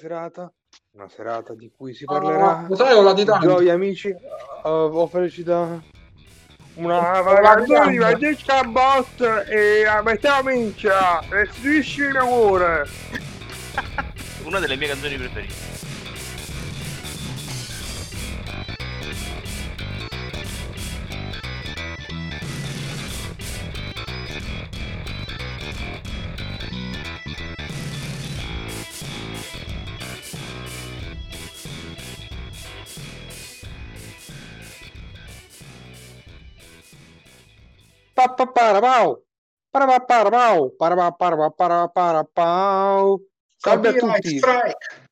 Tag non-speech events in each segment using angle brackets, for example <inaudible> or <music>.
serata, una serata di cui si parlerà. Lo sai, ho la di tanto. Gioia amici, uh, ho felicità. Una canzone di. Francesca Bot e a metà mincia, restituisci il mio cuore. Una delle mie canzoni preferite. Parapaparapau, parapaparapau. Salve a tutti. strike.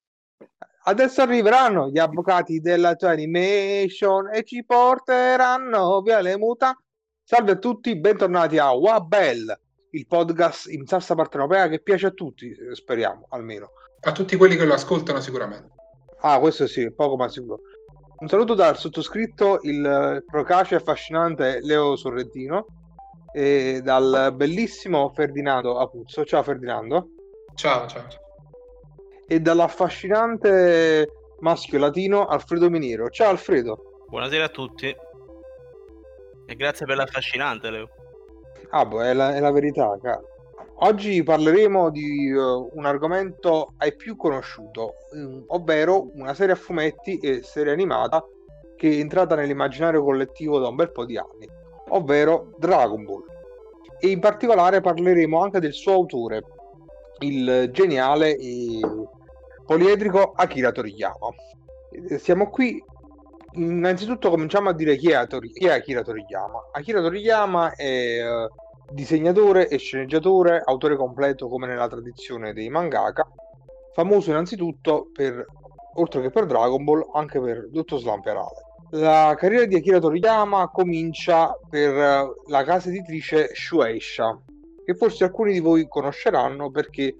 Adesso arriveranno gli avvocati della tua animation e ci porteranno via le muta. Salve a tutti, bentornati a Wabel, il podcast in salsa partenopea che piace a tutti, eh, speriamo almeno. A tutti quelli che lo ascoltano sicuramente. Ah, questo sì, poco ma sicuro. Un saluto dal sottoscritto, il eh, procace e affascinante Leo Sorrentino e dal bellissimo Ferdinando Apuzzo. Ciao Ferdinando. Ciao, ciao. E dall'affascinante maschio latino Alfredo Miniero. Ciao Alfredo. Buonasera a tutti. E grazie per l'affascinante, Leo. Ah, boh, è la, è la verità, cara. Oggi parleremo di eh, un argomento ai più conosciuto, mm, ovvero una serie a fumetti e serie animata che è entrata nell'immaginario collettivo da un bel po' di anni, ovvero Dragon Ball. E in particolare parleremo anche del suo autore, il geniale e poliedrico Akira Toriyama. Siamo qui innanzitutto cominciamo a dire chi è, Tori- chi è Akira Toriyama. Akira Toriyama è eh, disegnatore e sceneggiatore, autore completo come nella tradizione dei mangaka, famoso innanzitutto per, oltre che per Dragon Ball, anche per Dottor Slamperale. La carriera di Akira Toriyama comincia per eh, la casa editrice Shueisha, che forse alcuni di voi conosceranno perché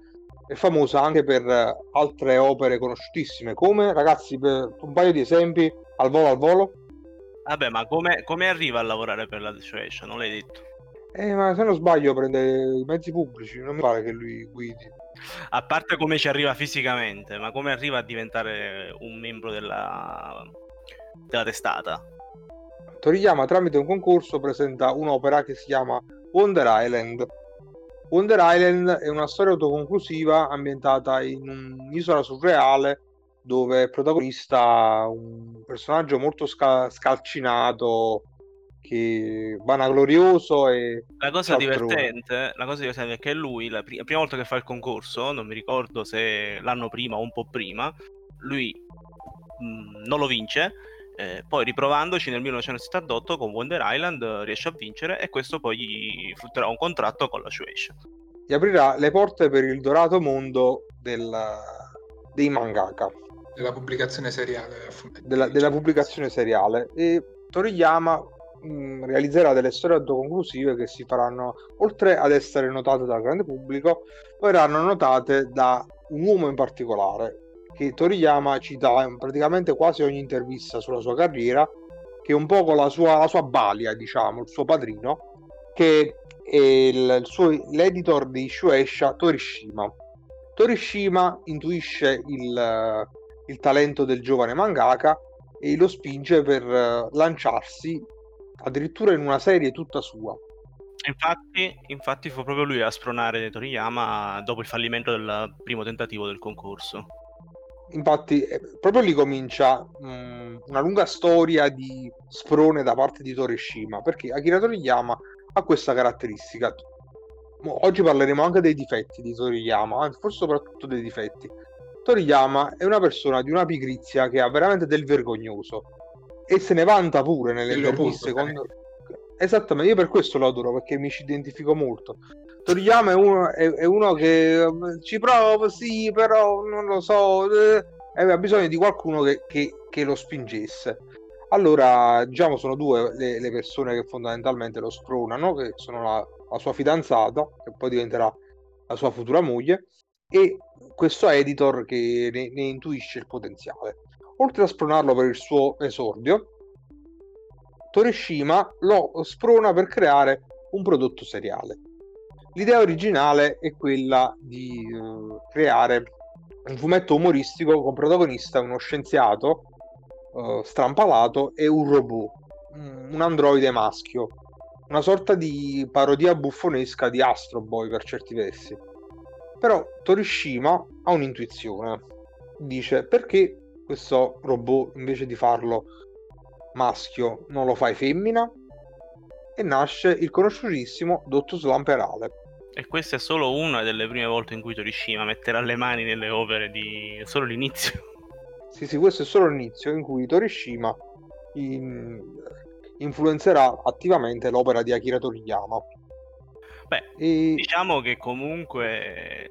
è famosa anche per eh, altre opere conosciutissime, come ragazzi, per un paio di esempi al volo al volo. Vabbè, ma come, come arriva a lavorare per la Shueisha? Non l'hai detto. Eh, ma se non sbaglio prende i mezzi pubblici, non mi pare che lui guidi. A parte come ci arriva fisicamente, ma come arriva a diventare un membro della, della testata? Toriyama tramite un concorso presenta un'opera che si chiama Wonder Island. Wonder Island è una storia autoconclusiva ambientata in un'isola surreale dove è protagonista un personaggio molto sca- scalcinato, che vanaglorioso e La cosa divertente, la cosa divertente è che lui, la, pri- la prima volta che fa il concorso, non mi ricordo se l'anno prima o un po' prima, lui mh, non lo vince, eh, poi riprovandoci nel 1978 con Wonder Island eh, riesce a vincere e questo poi gli frutterà un contratto con la Shueisha. gli aprirà le porte per il dorato mondo del- dei mangaka. Della pubblicazione seriale. della, della pubblicazione seriale e Toriyama mh, realizzerà delle storie autoconclusive che si faranno oltre ad essere notate dal grande pubblico verranno notate da un uomo in particolare che Toriyama cita in praticamente quasi ogni intervista sulla sua carriera che è un po' la sua, la sua balia diciamo il suo padrino che è il, il suo, l'editor di Shueisha Torishima Torishima intuisce il, il talento del giovane mangaka e lo spinge per eh, lanciarsi addirittura in una serie tutta sua. Infatti, infatti fu proprio lui a spronare Toriyama dopo il fallimento del primo tentativo del concorso. Infatti, eh, proprio lì comincia mh, una lunga storia di sprone da parte di Torishima, perché Akira Toriyama ha questa caratteristica. Oggi parleremo anche dei difetti di Toriyama, anzi, forse soprattutto dei difetti. Toriyama è una persona di una pigrizia che ha veramente del vergognoso e se ne vanta pure nelle interviste. quando- Esattamente, io per questo lo adoro perché mi ci identifico molto. Toriyama è uno, è, è uno che eh, ci prova, sì, però non lo so, eh, aveva bisogno di qualcuno che, che- che lo spingesse. Allora, diciamo, sono due le, le persone che fondamentalmente lo spronano, che sono la, la sua fidanzata, che poi diventerà la sua futura moglie, e questo editor che ne, ne intuisce il potenziale. Oltre a spronarlo per il suo esordio, Torishima lo sprona per creare un prodotto seriale. L'idea originale è quella di eh, creare un fumetto umoristico con protagonista uno scienziato uh, strampalato e un robot, un androide maschio, una sorta di parodia buffonesca di Astro Boy per certi versi. Però Torishima ha un'intuizione. Dice perché questo robot invece di farlo maschio non lo fai femmina? E nasce il conosciutissimo Dottor Slamperale. E questa è solo una delle prime volte in cui Torishima metterà le mani nelle opere di... solo l'inizio. <laughs> Sì, sì, questo è solo l'inizio in cui Torishima in... influenzerà attivamente l'opera di Akira Toriyama. Beh, e... diciamo che comunque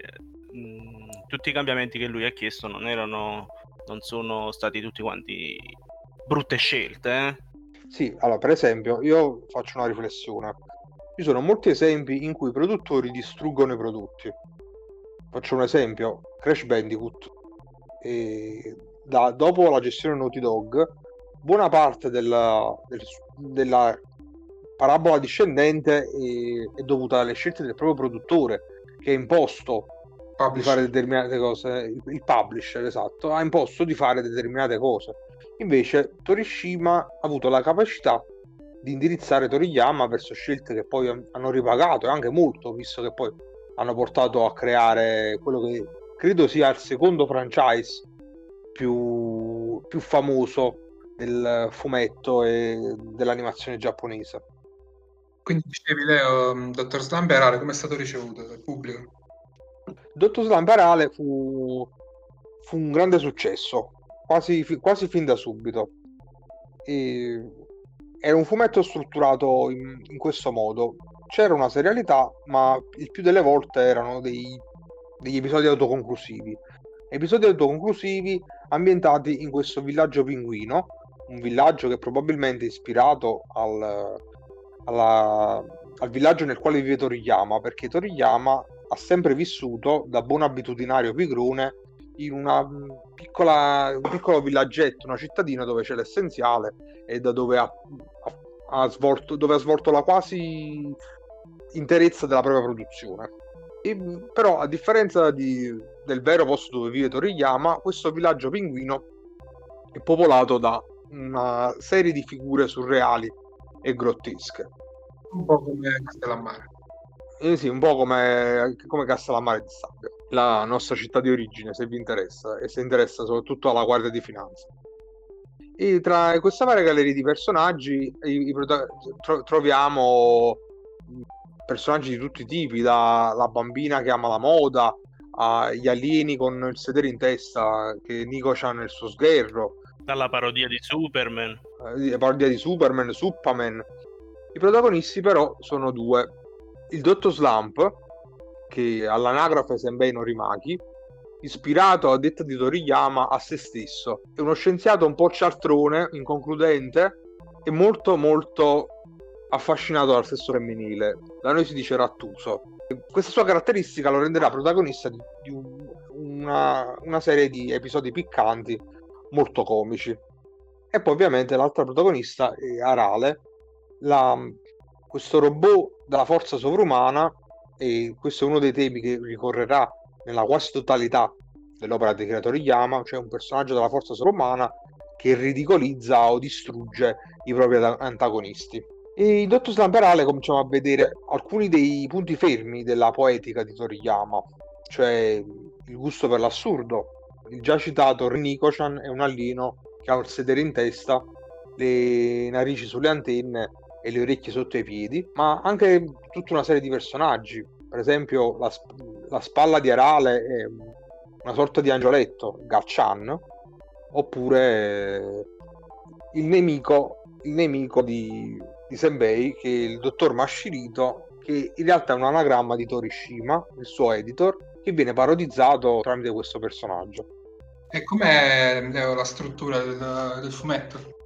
mh, tutti i cambiamenti che lui ha chiesto non erano non sono stati tutti quanti brutte scelte. Eh? Sì, allora per esempio io faccio una riflessione. Ci sono molti esempi in cui i produttori distruggono i prodotti. Faccio un esempio, Crash Bandicoot. E da, dopo la gestione Naughty Dog, buona parte della, del, della parabola discendente è, è, dovuta alle scelte del proprio produttore che ha imposto publisher. di fare determinate cose, il, il publisher esatto, ha imposto di fare determinate cose. Invece Torishima ha avuto la capacità di indirizzare Toriyama verso scelte che poi hanno ripagato e anche molto, visto che poi hanno portato a creare quello che credo sia il secondo franchise più, più famoso del fumetto e dell'animazione giapponese. Quindi dicevi Leo, mm, Dottor Slamberale, come è stato ricevuto dal pubblico? Dottor Slamberale fu, fu un grande successo, quasi, quasi fin da subito. E era un fumetto strutturato in, in, questo modo. C'era una serialità, ma il più delle volte erano dei, degli episodi autoconclusivi. Episodi autoconclusivi ambientati in questo villaggio pinguino, un villaggio che probabilmente è ispirato al, alla, al villaggio nel quale vive Toriyama, perché Toriyama ha sempre vissuto da buon abitudinario pigrone in una piccola, un piccolo villaggetto, una cittadina dove c'è l'essenziale e da dove ha, ha, ha, svolto, dove ha svolto la quasi interezza della propria produzione. E, però, a differenza di, del vero posto dove vive Toriyama, questo villaggio pinguino è popolato da una serie di figure surreali e grottesche. Un po' come Castellammare. Eh sì, un po' come, come Castellammare di Sabbia, la nostra città di origine, se vi interessa, e se interessa soprattutto alla Guardia di Finanza. E tra questa varia galleria di personaggi i, i prota- tro- troviamo personaggi di tutti i tipi, dalla bambina che ama la moda, agli alieni con il sedere in testa che Nico ha nel suo sgherro. Dalla parodia di Superman. Eh, parodia di Superman, Suppaman. I protagonisti però sono due il dottor Slump, che all'anagrafe Senbei Norimaki, ispirato a detta di Toriyama a se stesso. È uno scienziato un po' cialtrone, inconcludente e molto molto affascinato dal sesso femminile. Da noi si dice rattuso. Questa sua caratteristica lo renderà protagonista di, un, una, una serie di episodi piccanti molto comici. E poi ovviamente l'altra protagonista è Arale, la, questo robot dalla forza sovrumana e questo è uno dei temi che ricorrerà nella quasi totalità dell'opera di creatori Yama, cioè un personaggio della forza sovrumana che ridicolizza o distrugge i propri antagonisti. E in Dottor Slamperale cominciamo a vedere alcuni dei punti fermi della poetica di Toriyama, cioè il gusto per l'assurdo. Il già citato Reniko-chan è un allino che ha un sedere in testa, le narici sulle antenne e le orecchie sotto i piedi, ma anche tutta una serie di personaggi. Per esempio, la, la spalla di Arale è una sorta di angioletto, Gachan, oppure il nemico, il nemico di, di Senbei, che è il dottor Mashirito, che in realtà è un anagramma di Torishima, il suo editor, che viene parodizzato tramite questo personaggio. E com'è la struttura del, del fumetto?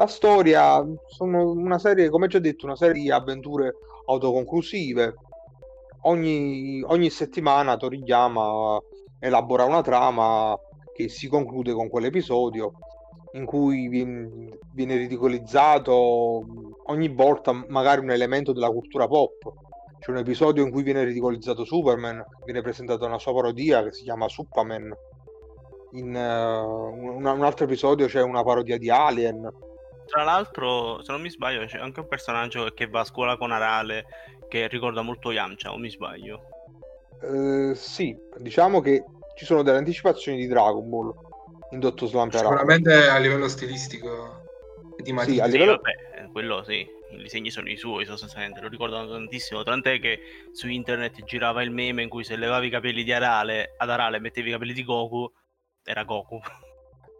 La storia sono una serie, come già detto, una serie di avventure autoconclusive. Ogni, ogni settimana Toriyama elabora una trama che si conclude con quell'episodio in cui viene, ridicolizzato ogni volta magari un elemento della cultura pop. c'è un episodio in cui viene ridicolizzato Superman, viene presentata una sua parodia che si chiama Superman. In uh, un, un, altro episodio c'è una parodia di Alien. Tra l'altro, se non mi sbaglio, c'è anche un personaggio che va a scuola con Arale che ricorda molto Yamcha, o mi sbaglio? Uh, sì, diciamo che ci sono delle anticipazioni di Dragon Ball in Dottor Slump Sicuramente a livello stilistico di matita. Sì, a livello... Sì, vabbè, quello sì, i disegni sono i suoi sostanzialmente, lo ricordano tantissimo, tant'è che su internet girava il meme in cui se levavi i capelli di Arale, ad Arale mettevi i capelli di Goku, era Goku.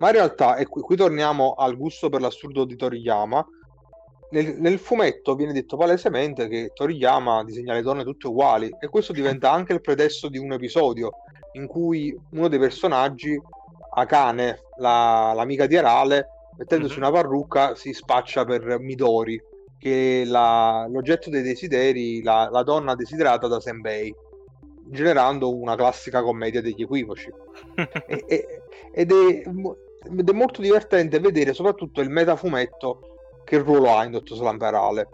Ma in realtà, e qui, qui torniamo al gusto per l'assurdo di Toriyama, nel, nel, fumetto viene detto palesemente che Toriyama disegna le donne tutte uguali e questo diventa anche il pretesto di un episodio in cui uno dei personaggi, Akane, la, l'amica di Arale, mettendosi mm-hmm. una parrucca si spaccia per Midori, che è la, l'oggetto dei desideri, la, la donna desiderata da Senbei generando una classica commedia degli equivoci. <laughs> e, e, ed, è, ed, è, molto divertente vedere soprattutto il metafumetto che ruolo ha in Dottor Slamperale.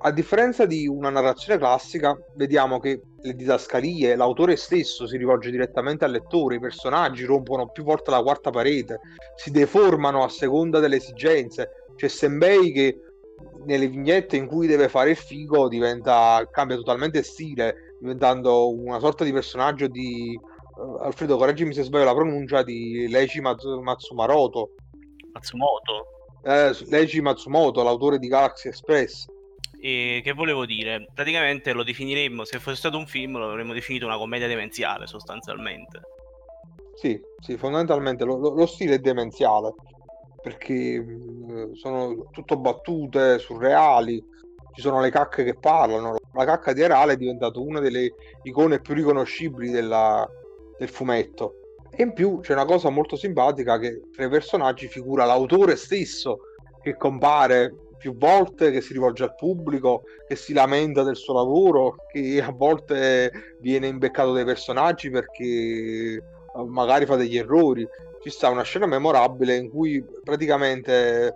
A differenza di una narrazione classica, vediamo che le didascalie, l'autore stesso si rivolge direttamente al lettore, i personaggi rompono più volte la quarta parete, si deformano a seconda delle esigenze. C'è Senbei che nelle vignette in cui deve fare il figo diventa, cambia totalmente stile, diventando una sorta di personaggio di Alfredo, correggimi se sbaglio la pronuncia di Leiji Matsumaroto. Matsumoto? Eh, Leiji Matsumoto, l'autore di Galaxy Express. E che volevo dire? Praticamente lo definiremmo, se fosse stato un film, lo avremmo definito una commedia demenziale sostanzialmente. Sì, sì, fondamentalmente lo, lo, lo stile è demenziale perché mh, sono tutto battute surreali, ci sono le cacche che parlano. La cacca di Arale è diventata una delle icone più riconoscibili della, del fumetto. E in più c'è una cosa molto simpatica che tra i personaggi figura l'autore stesso che compare più volte, che si rivolge al pubblico, che si lamenta del suo lavoro, che a volte viene imbeccato dai personaggi perché eh, magari fa degli errori. Ci sta una scena memorabile in cui praticamente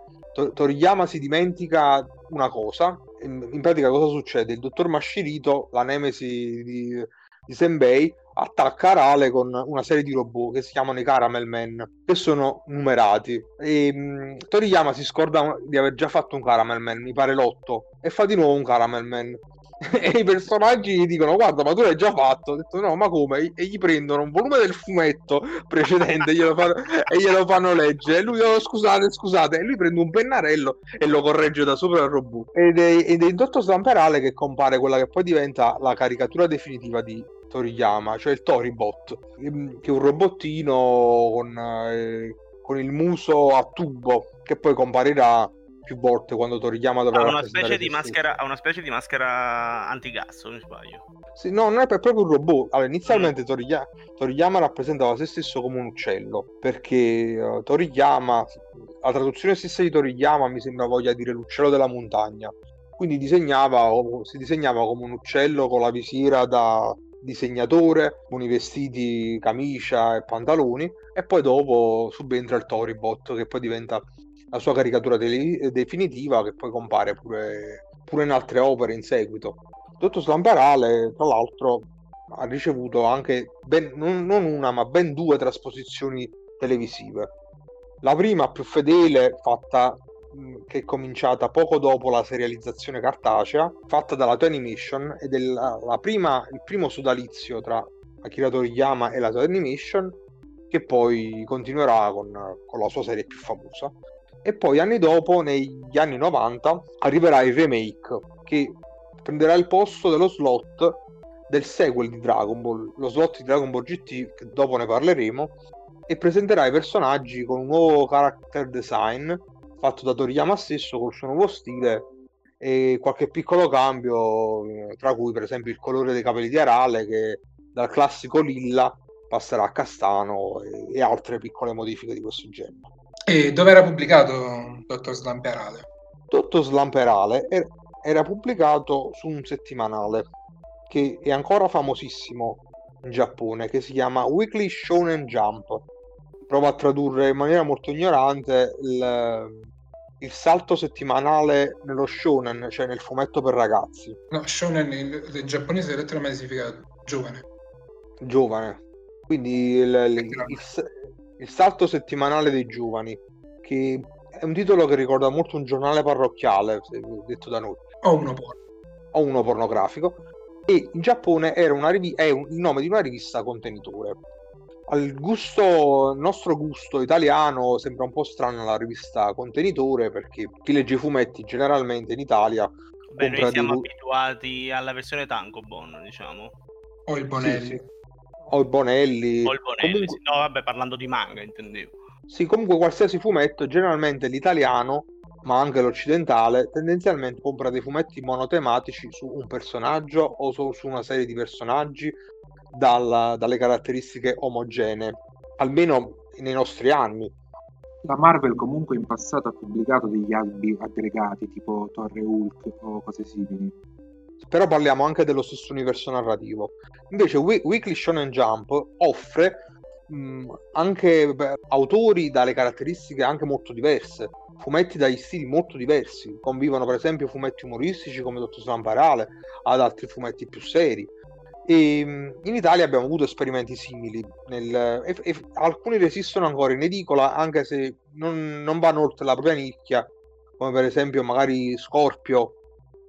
Toriyama si dimentica una cosa. In, pratica cosa succede? Il dottor Mascirito, la nemesi di, di Senbei, attacca Arale con una serie di robot che si chiamano i Caramel Man, che sono numerati. E mh, Toriyama si scorda di aver già fatto un Caramel Man, mi pare l'otto, e fa di nuovo un Caramel Man. <laughs> e i personaggi gli dicono guarda ma tu l'hai già fatto. Ho detto no ma come? E gli prendono un volume del fumetto precedente glielo fanno, e glielo fanno leggere. E lui oh scusate scusate. E lui prende un pennarello e lo corregge da sopra il robot. Ed è, ed è in dottor Stamperale che compare quella che poi diventa la caricatura definitiva di Toriyama, cioè il Toribot, ehm, che è un robottino con, eh, con il muso a tubo che poi comparirà più volte quando Toriyama dovrà ha una specie di maschera ha una specie di maschera antigas se non sbaglio. Sì, no non è proprio un robot. Allora inizialmente mm. Toriyama, Toriyama rappresentava se stesso come un uccello perché uh, Toriyama la traduzione stessa di Toriyama mi sembra voglia dire l'uccello della montagna. Quindi disegnava si disegnava come un uccello con la visiera da disegnatore con i vestiti, camicia e pantaloni e poi dopo subentra il Toribot che poi diventa la sua caricatura de- definitiva che poi compare pure, pure, in altre opere in seguito. Dottor Slamperale, tra l'altro, ha ricevuto anche ben, non, non una ma ben due trasposizioni televisive. La prima più fedele, fatta che è cominciata poco dopo la serializzazione cartacea, fatta dalla Toy Animation ed è la, la prima, il primo sodalizio tra Akira Toriyama e la Toy Animation che poi continuerà con, con, la sua serie più famosa. E poi anni dopo, negli anni 90, arriverà il remake che prenderà il posto dello slot del sequel di Dragon Ball, lo slot di Dragon Ball GT, che dopo ne parleremo, e presenterà i personaggi con un nuovo character design fatto da Toriyama stesso col suo nuovo stile e qualche piccolo cambio, eh, tra cui per esempio il colore dei capelli di Arale che dal classico lilla passerà a castano e, e altre piccole modifiche di questo genere. E dove era pubblicato Dottor Slamperale? Dottor Slamperale era, era pubblicato su un settimanale che è ancora famosissimo in Giappone, che si chiama Weekly Shonen Jump. Provo a tradurre in maniera molto ignorante il, il salto settimanale nello shonen, cioè nel fumetto per ragazzi. No, shonen in, in giapponese letteralmente significa giovane. Giovane. Quindi il, il, il, il salto settimanale dei giovani, che è un titolo che ricorda molto un giornale parrocchiale, detto da noi. O uno porno. O uno pornografico. E in Giappone era una rivi- è un, il nome di una rivista contenitore al gusto, nostro gusto italiano sembra un po' strana la rivista contenitore perché chi legge i fumetti generalmente in Italia Beh, noi siamo dei... abituati alla versione Tankobon, diciamo. O il Bonelli. Sì, sì. O il Bonelli. O il Bonelli, comunque... sì. no vabbè parlando di manga intendevo. Sì, comunque qualsiasi fumetto, generalmente l'italiano, ma anche l'occidentale, tendenzialmente compra dei fumetti monotematici su un personaggio o su, su una serie di personaggi dalla, dalle caratteristiche omogenee, almeno nei nostri anni. La Marvel comunque in passato ha pubblicato degli albi aggregati tipo Torre Hulk o cose simili. Però parliamo anche dello stesso universo narrativo. Invece Weekly Shonen Jump offre mh, anche autori dalle caratteristiche anche molto diverse, fumetti dagli stili molto diversi. Convivono per esempio fumetti umoristici come Dottor Slamparale ad altri fumetti più seri e ehm, in Italia abbiamo avuto esperimenti simili, nel, e, e alcuni resistono ancora in edicola anche se non, non, vanno oltre la propria nicchia, come per esempio magari Scorpio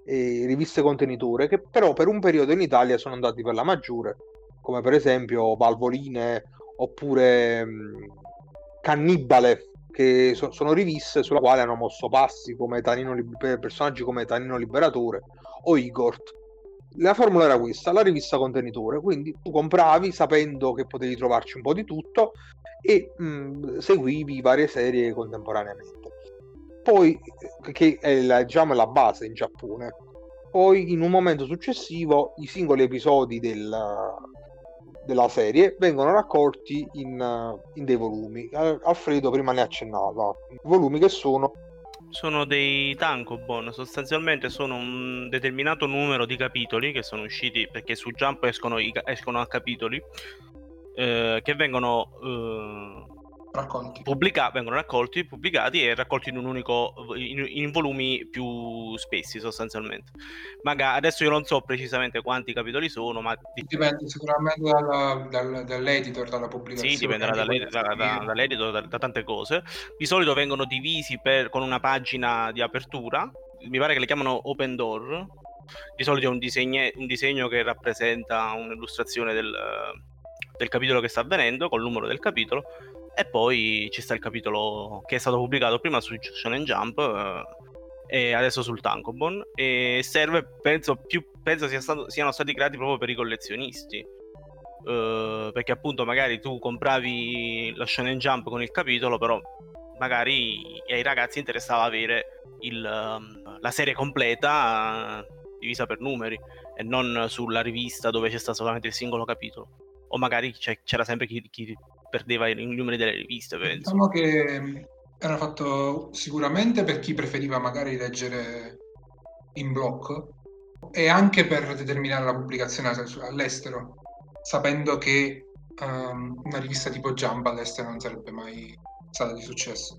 e riviste contenitore, che però per un periodo in Italia sono andati per la maggiore, come per esempio Valvoline oppure mh, Cannibale, che so, sono riviste sulla quale hanno mosso passi come Tanino, personaggi come Tanino Liberatore o Igort la formula era questa, la rivista contenitore, quindi tu compravi sapendo che potevi trovarci un po' di tutto e mh, mm, seguivi varie serie contemporaneamente. Poi, che è la, diciamo, la base in Giappone, poi in un momento successivo i singoli episodi del, della serie vengono raccolti in, in dei volumi. Alfredo prima ne accennava, volumi che sono sono dei tankobon, sostanzialmente sono un determinato numero di capitoli che sono usciti perché su Jump escono, escono a capitoli eh, che vengono eh, raccolti. Pubblica- vengono raccolti, pubblicati e raccolti in un unico in, in, volumi più spessi sostanzialmente. Magari adesso io non so precisamente quanti capitoli sono, ma dipende sicuramente dalla, dal, dall'editor, dalla pubblicazione. Sì, dipenderà dall'editor, da, da, dall'editor da, da, tante cose. Di solito vengono divisi per, con una pagina di apertura. Mi pare che le chiamano open door. Di solito è un, disegno, un disegno che rappresenta un'illustrazione del, del capitolo che sta avvenendo, col numero del capitolo e poi ci sta il capitolo che è stato pubblicato prima su Shonen Jump eh, e adesso sul Tankobon. E serve, penso, più, penso sia stato, siano stati creati proprio per i collezionisti. Uh, perché appunto magari tu compravi la Shonen Jump con il capitolo, però magari ai ragazzi interessava avere il, um, la serie completa uh, divisa per numeri e non sulla rivista dove c'è stato solamente il singolo capitolo. O magari c'era sempre chi, chi perdeva i numeri delle riviste, penso. Diciamo che era fatto sicuramente per chi preferiva magari leggere in blocco e anche per determinare la pubblicazione all'estero, sapendo che um, una rivista tipo Jump all'estero non sarebbe mai stata di successo.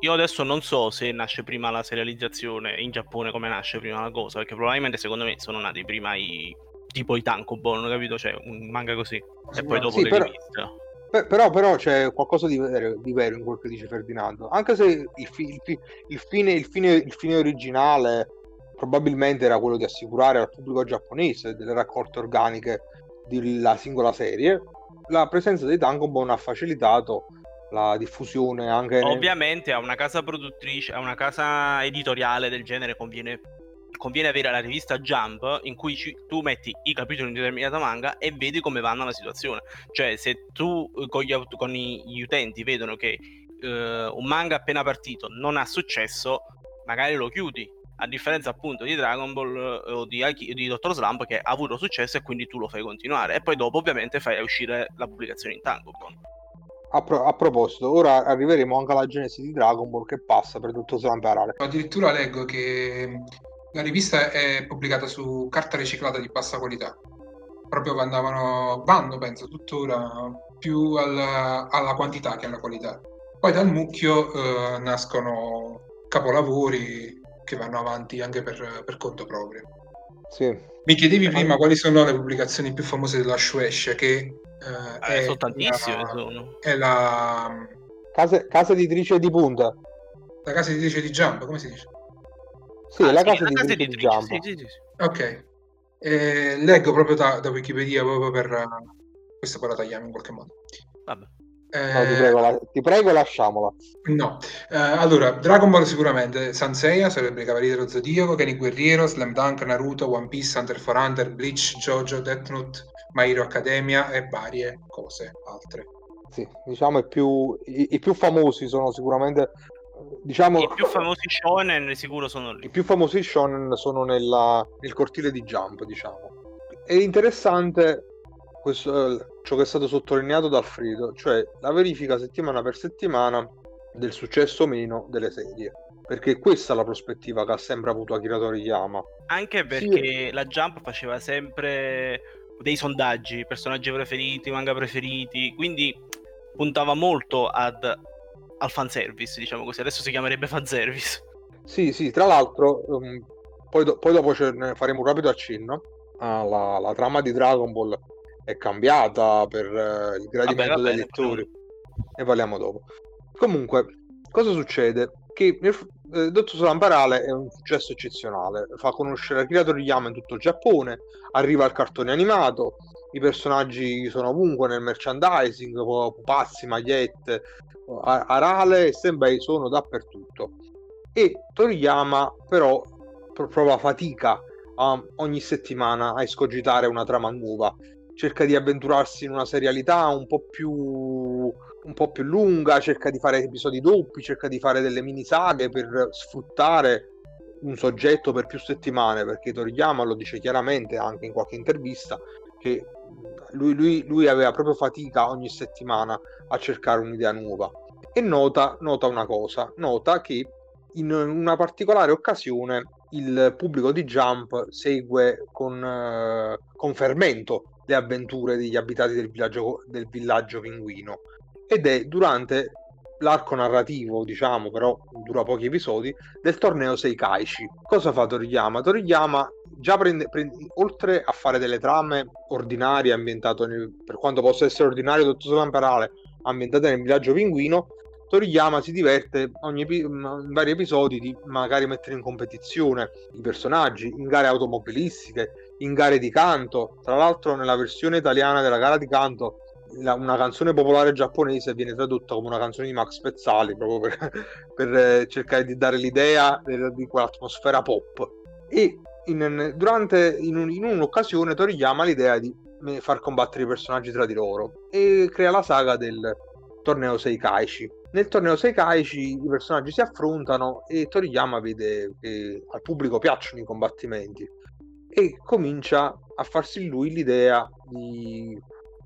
Io adesso non so se nasce prima la serializzazione in Giappone come nasce prima la cosa, perché probabilmente secondo me sono nati prima i tipo i tankobon, capito? Cioè un manga così e poi dopo sì, le però... riviste. Però, però, c'è qualcosa di vero, di vero, in quel che dice Ferdinando. Anche se il, fi, il, il, fine, il, fine, il, fine, originale probabilmente era quello di assicurare al pubblico giapponese delle raccolte organiche della singola serie, la presenza dei Tankobon ha facilitato la diffusione anche... Ovviamente a una casa produttrice, a una casa editoriale del genere conviene conviene avere la rivista Jump in cui ci, tu metti i capitoli di un determinato manga e vedi come vanno la situazione. Cioè, se tu eh, con gli, con gli utenti vedono che uh, un manga appena partito non ha successo, magari lo chiudi. A differenza appunto di Dragon Ball uh, o di, di Dottor Slump che ha avuto successo e quindi tu lo fai continuare. E poi dopo ovviamente fai uscire la pubblicazione in Tankobon. A, pro- a, proposito, ora arriveremo anche alla genesi di Dragon Ball che passa per tutto Slump Parale. Addirittura leggo che la rivista è pubblicata su carta riciclata di bassa qualità. Proprio andavano, vanno, penso, tuttora più alla, alla quantità che alla qualità. Poi dal mucchio eh, nascono capolavori che vanno avanti anche per, per conto proprio. Sì. Mi chiedevi prima quali sono le pubblicazioni più famose della Shueisha, che eh, Eh, è, sono tantissime, la, sono. è la, Casa, casa editrice di punta. la casa editrice di Jump, come si dice? Sì, Ah, la sì, casa la casa editrice di sì, sì. Ok. Eh, leggo proprio da, da Wikipedia proprio per eh, questa poi la tagliamo in qualche modo. Vabbè. No, ti Eh, prego, la- ti prego, lasciamola. No, Eh, allora Dragon Ball sicuramente, Sanseiya sarebbe i Cavalieri dello Zodiaco, Kenny Guerriero, Slam Dunk, Naruto, One Piece, Hunter x Hunter, Bleach, JoJo, Death Note, My Hero Academia e varie cose altre. Sì, diciamo i più, i, i più famosi sono sicuramente, diciamo, I più famosi shonen sicuro sono lì. i più famosi shonen sono nella- nel cortile di Jump, diciamo. È interessante questo, ciò che è stato sottolineato da Alfredo, cioè la verifica settimana per settimana del successo o meno delle serie. Perché questa è la prospettiva che ha sempre avuto Akira Toriyama. Anche perché la Jump faceva sempre dei sondaggi, personaggi preferiti, manga preferiti, quindi puntava molto ad, al fanservice, diciamo così. Adesso si chiamerebbe fanservice. Sì, sì, tra l'altro, ehm, poi, do- poi dopo faremo un rapido accenno. Ah, la, la trama di Dragon Ball è cambiata per eh, il gradimento Vabbè, va dei lettori. Ne parliamo dopo. Comunque, cosa succede? Che nel, eh, Dottor Slamparale è un successo eccezionale. Fa conoscere Akira Toriyama in tutto il Giappone, arriva al cartone animato, i personaggi sono ovunque nel merchandising, pu- pupazzi, magliette, Arale e Senbei sono dappertutto. E Toriyama però pro- prova fatica a- ogni settimana a escogitare una trama nuova. Cerca di avventurarsi in una serialità un po' più un po' più lunga, cerca di fare episodi doppi, cerca di fare delle mini saghe per sfruttare un soggetto per più settimane, perché Toriyama lo dice chiaramente anche in qualche intervista che lui, lui- lui aveva proprio fatica ogni settimana a cercare un'idea nuova. E nota, nota una cosa, nota che in una particolare occasione il pubblico di Jump segue con, eh, con fermento le avventure degli abitanti del villaggio, del villaggio pinguino ed è durante l'arco narrativo, diciamo, però dura pochi episodi, del torneo Seikaichi. Cosa fa Toriyama? Toriyama già prende, prende- oltre a fare delle trame ordinarie ambientate nel- per quanto possa essere ordinario Dottor Slamperale ambientate nel villaggio pinguino, Toriyama si diverte ogni epi- in vari episodi di magari mettere in competizione i personaggi in gare automobilistiche, in gare di canto. Tra l'altro, nella versione italiana della gara di canto, la- una canzone popolare giapponese viene tradotta come una canzone di Max Pezzali proprio per, <laughs> per, eh, cercare di dare l'idea di quell'atmosfera pop. E in, durante, in, un- in un'occasione Toriyama ha l'idea di eh, far combattere i personaggi tra di loro e crea la saga del torneo Seikaichi. Nel torneo Seikaichi i personaggi si affrontano e Toriyama vede che al pubblico piacciono i combattimenti e comincia a farsi lui l'idea di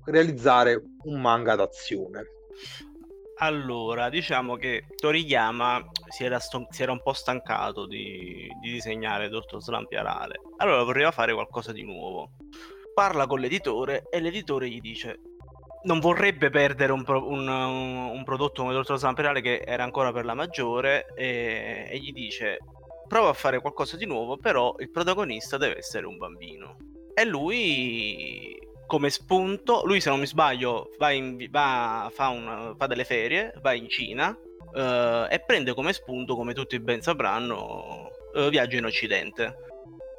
realizzare un manga d'azione. Allora, diciamo che Toriyama si era, ston- si era un po' stancato di, di disegnare Dottor Slampiarale. Allora voleva fare qualcosa di nuovo. Parla con l'editore e l'editore gli dice non vorrebbe perdere un, pro- un- un prodotto come Dottor Slampiarale che era ancora per la maggiore e, e gli dice prova a fare qualcosa di nuovo, però il protagonista deve essere un bambino. E lui come spunto, lui se non mi sbaglio va, in, va fa, un- fa delle ferie, va in Cina eh, e prende come spunto, come tutti ben sapranno, eh, Viaggio in Occidente,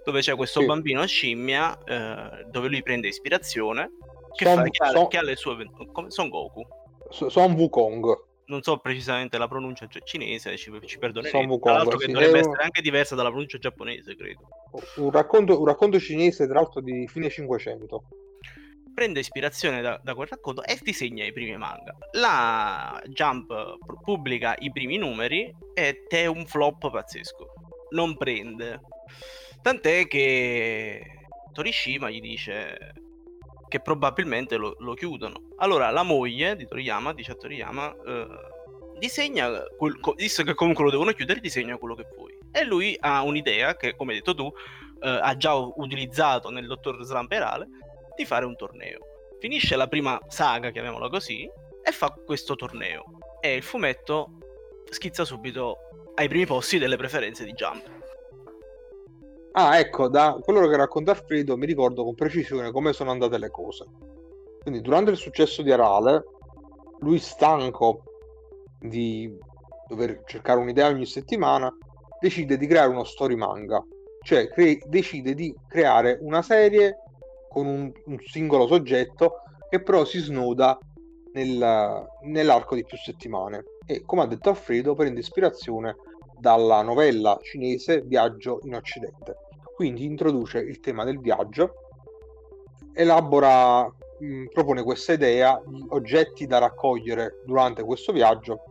dove c'è questo Sì. bambino scimmia eh, dove lui prende ispirazione, che, Son- fa, che, ha, Son- che ha le sue come Son Goku. So- Son Wukong. Non so precisamente la pronuncia cinese, ci, ci Son perdonerete. Wukong, Tra l'altro che sì, dovrebbe un- essere anche diversa dalla pronuncia giapponese, credo. Un racconto, un racconto cinese, tra l'altro, di fine 500. Prende ispirazione da, da quel racconto e disegna i primi manga. La Jump pu- pubblica i primi numeri ed è un flop pazzesco. Non prende. Tant'è che Torishima gli dice che probabilmente lo, lo chiudono. Allora la moglie di Toriyama dice a Toriyama eh, disegna, quel- visto che comunque lo devono chiudere, disegna quello che vuoi. E lui ha un'idea che, come hai detto tu, eh, ha già utilizzato nel Dottor Slamperale di fare un torneo. Finisce la prima saga, chiamiamola così, e fa questo torneo. E il fumetto schizza subito ai primi posti delle preferenze di Jump. Ah, ecco, da quello che racconta Alfredo mi ricordo con precisione come sono andate le cose. Quindi durante il successo di Arale, lui stanco di dover cercare un'idea ogni settimana, decide di creare uno story manga, cioè cre- decide di creare una serie con un, un singolo soggetto che però si snoda nel, nell'arco di più settimane e come ha detto Alfredo prende ispirazione dalla novella cinese Viaggio in Occidente quindi introduce il tema del viaggio, elabora, mh, propone questa idea di oggetti da raccogliere durante questo viaggio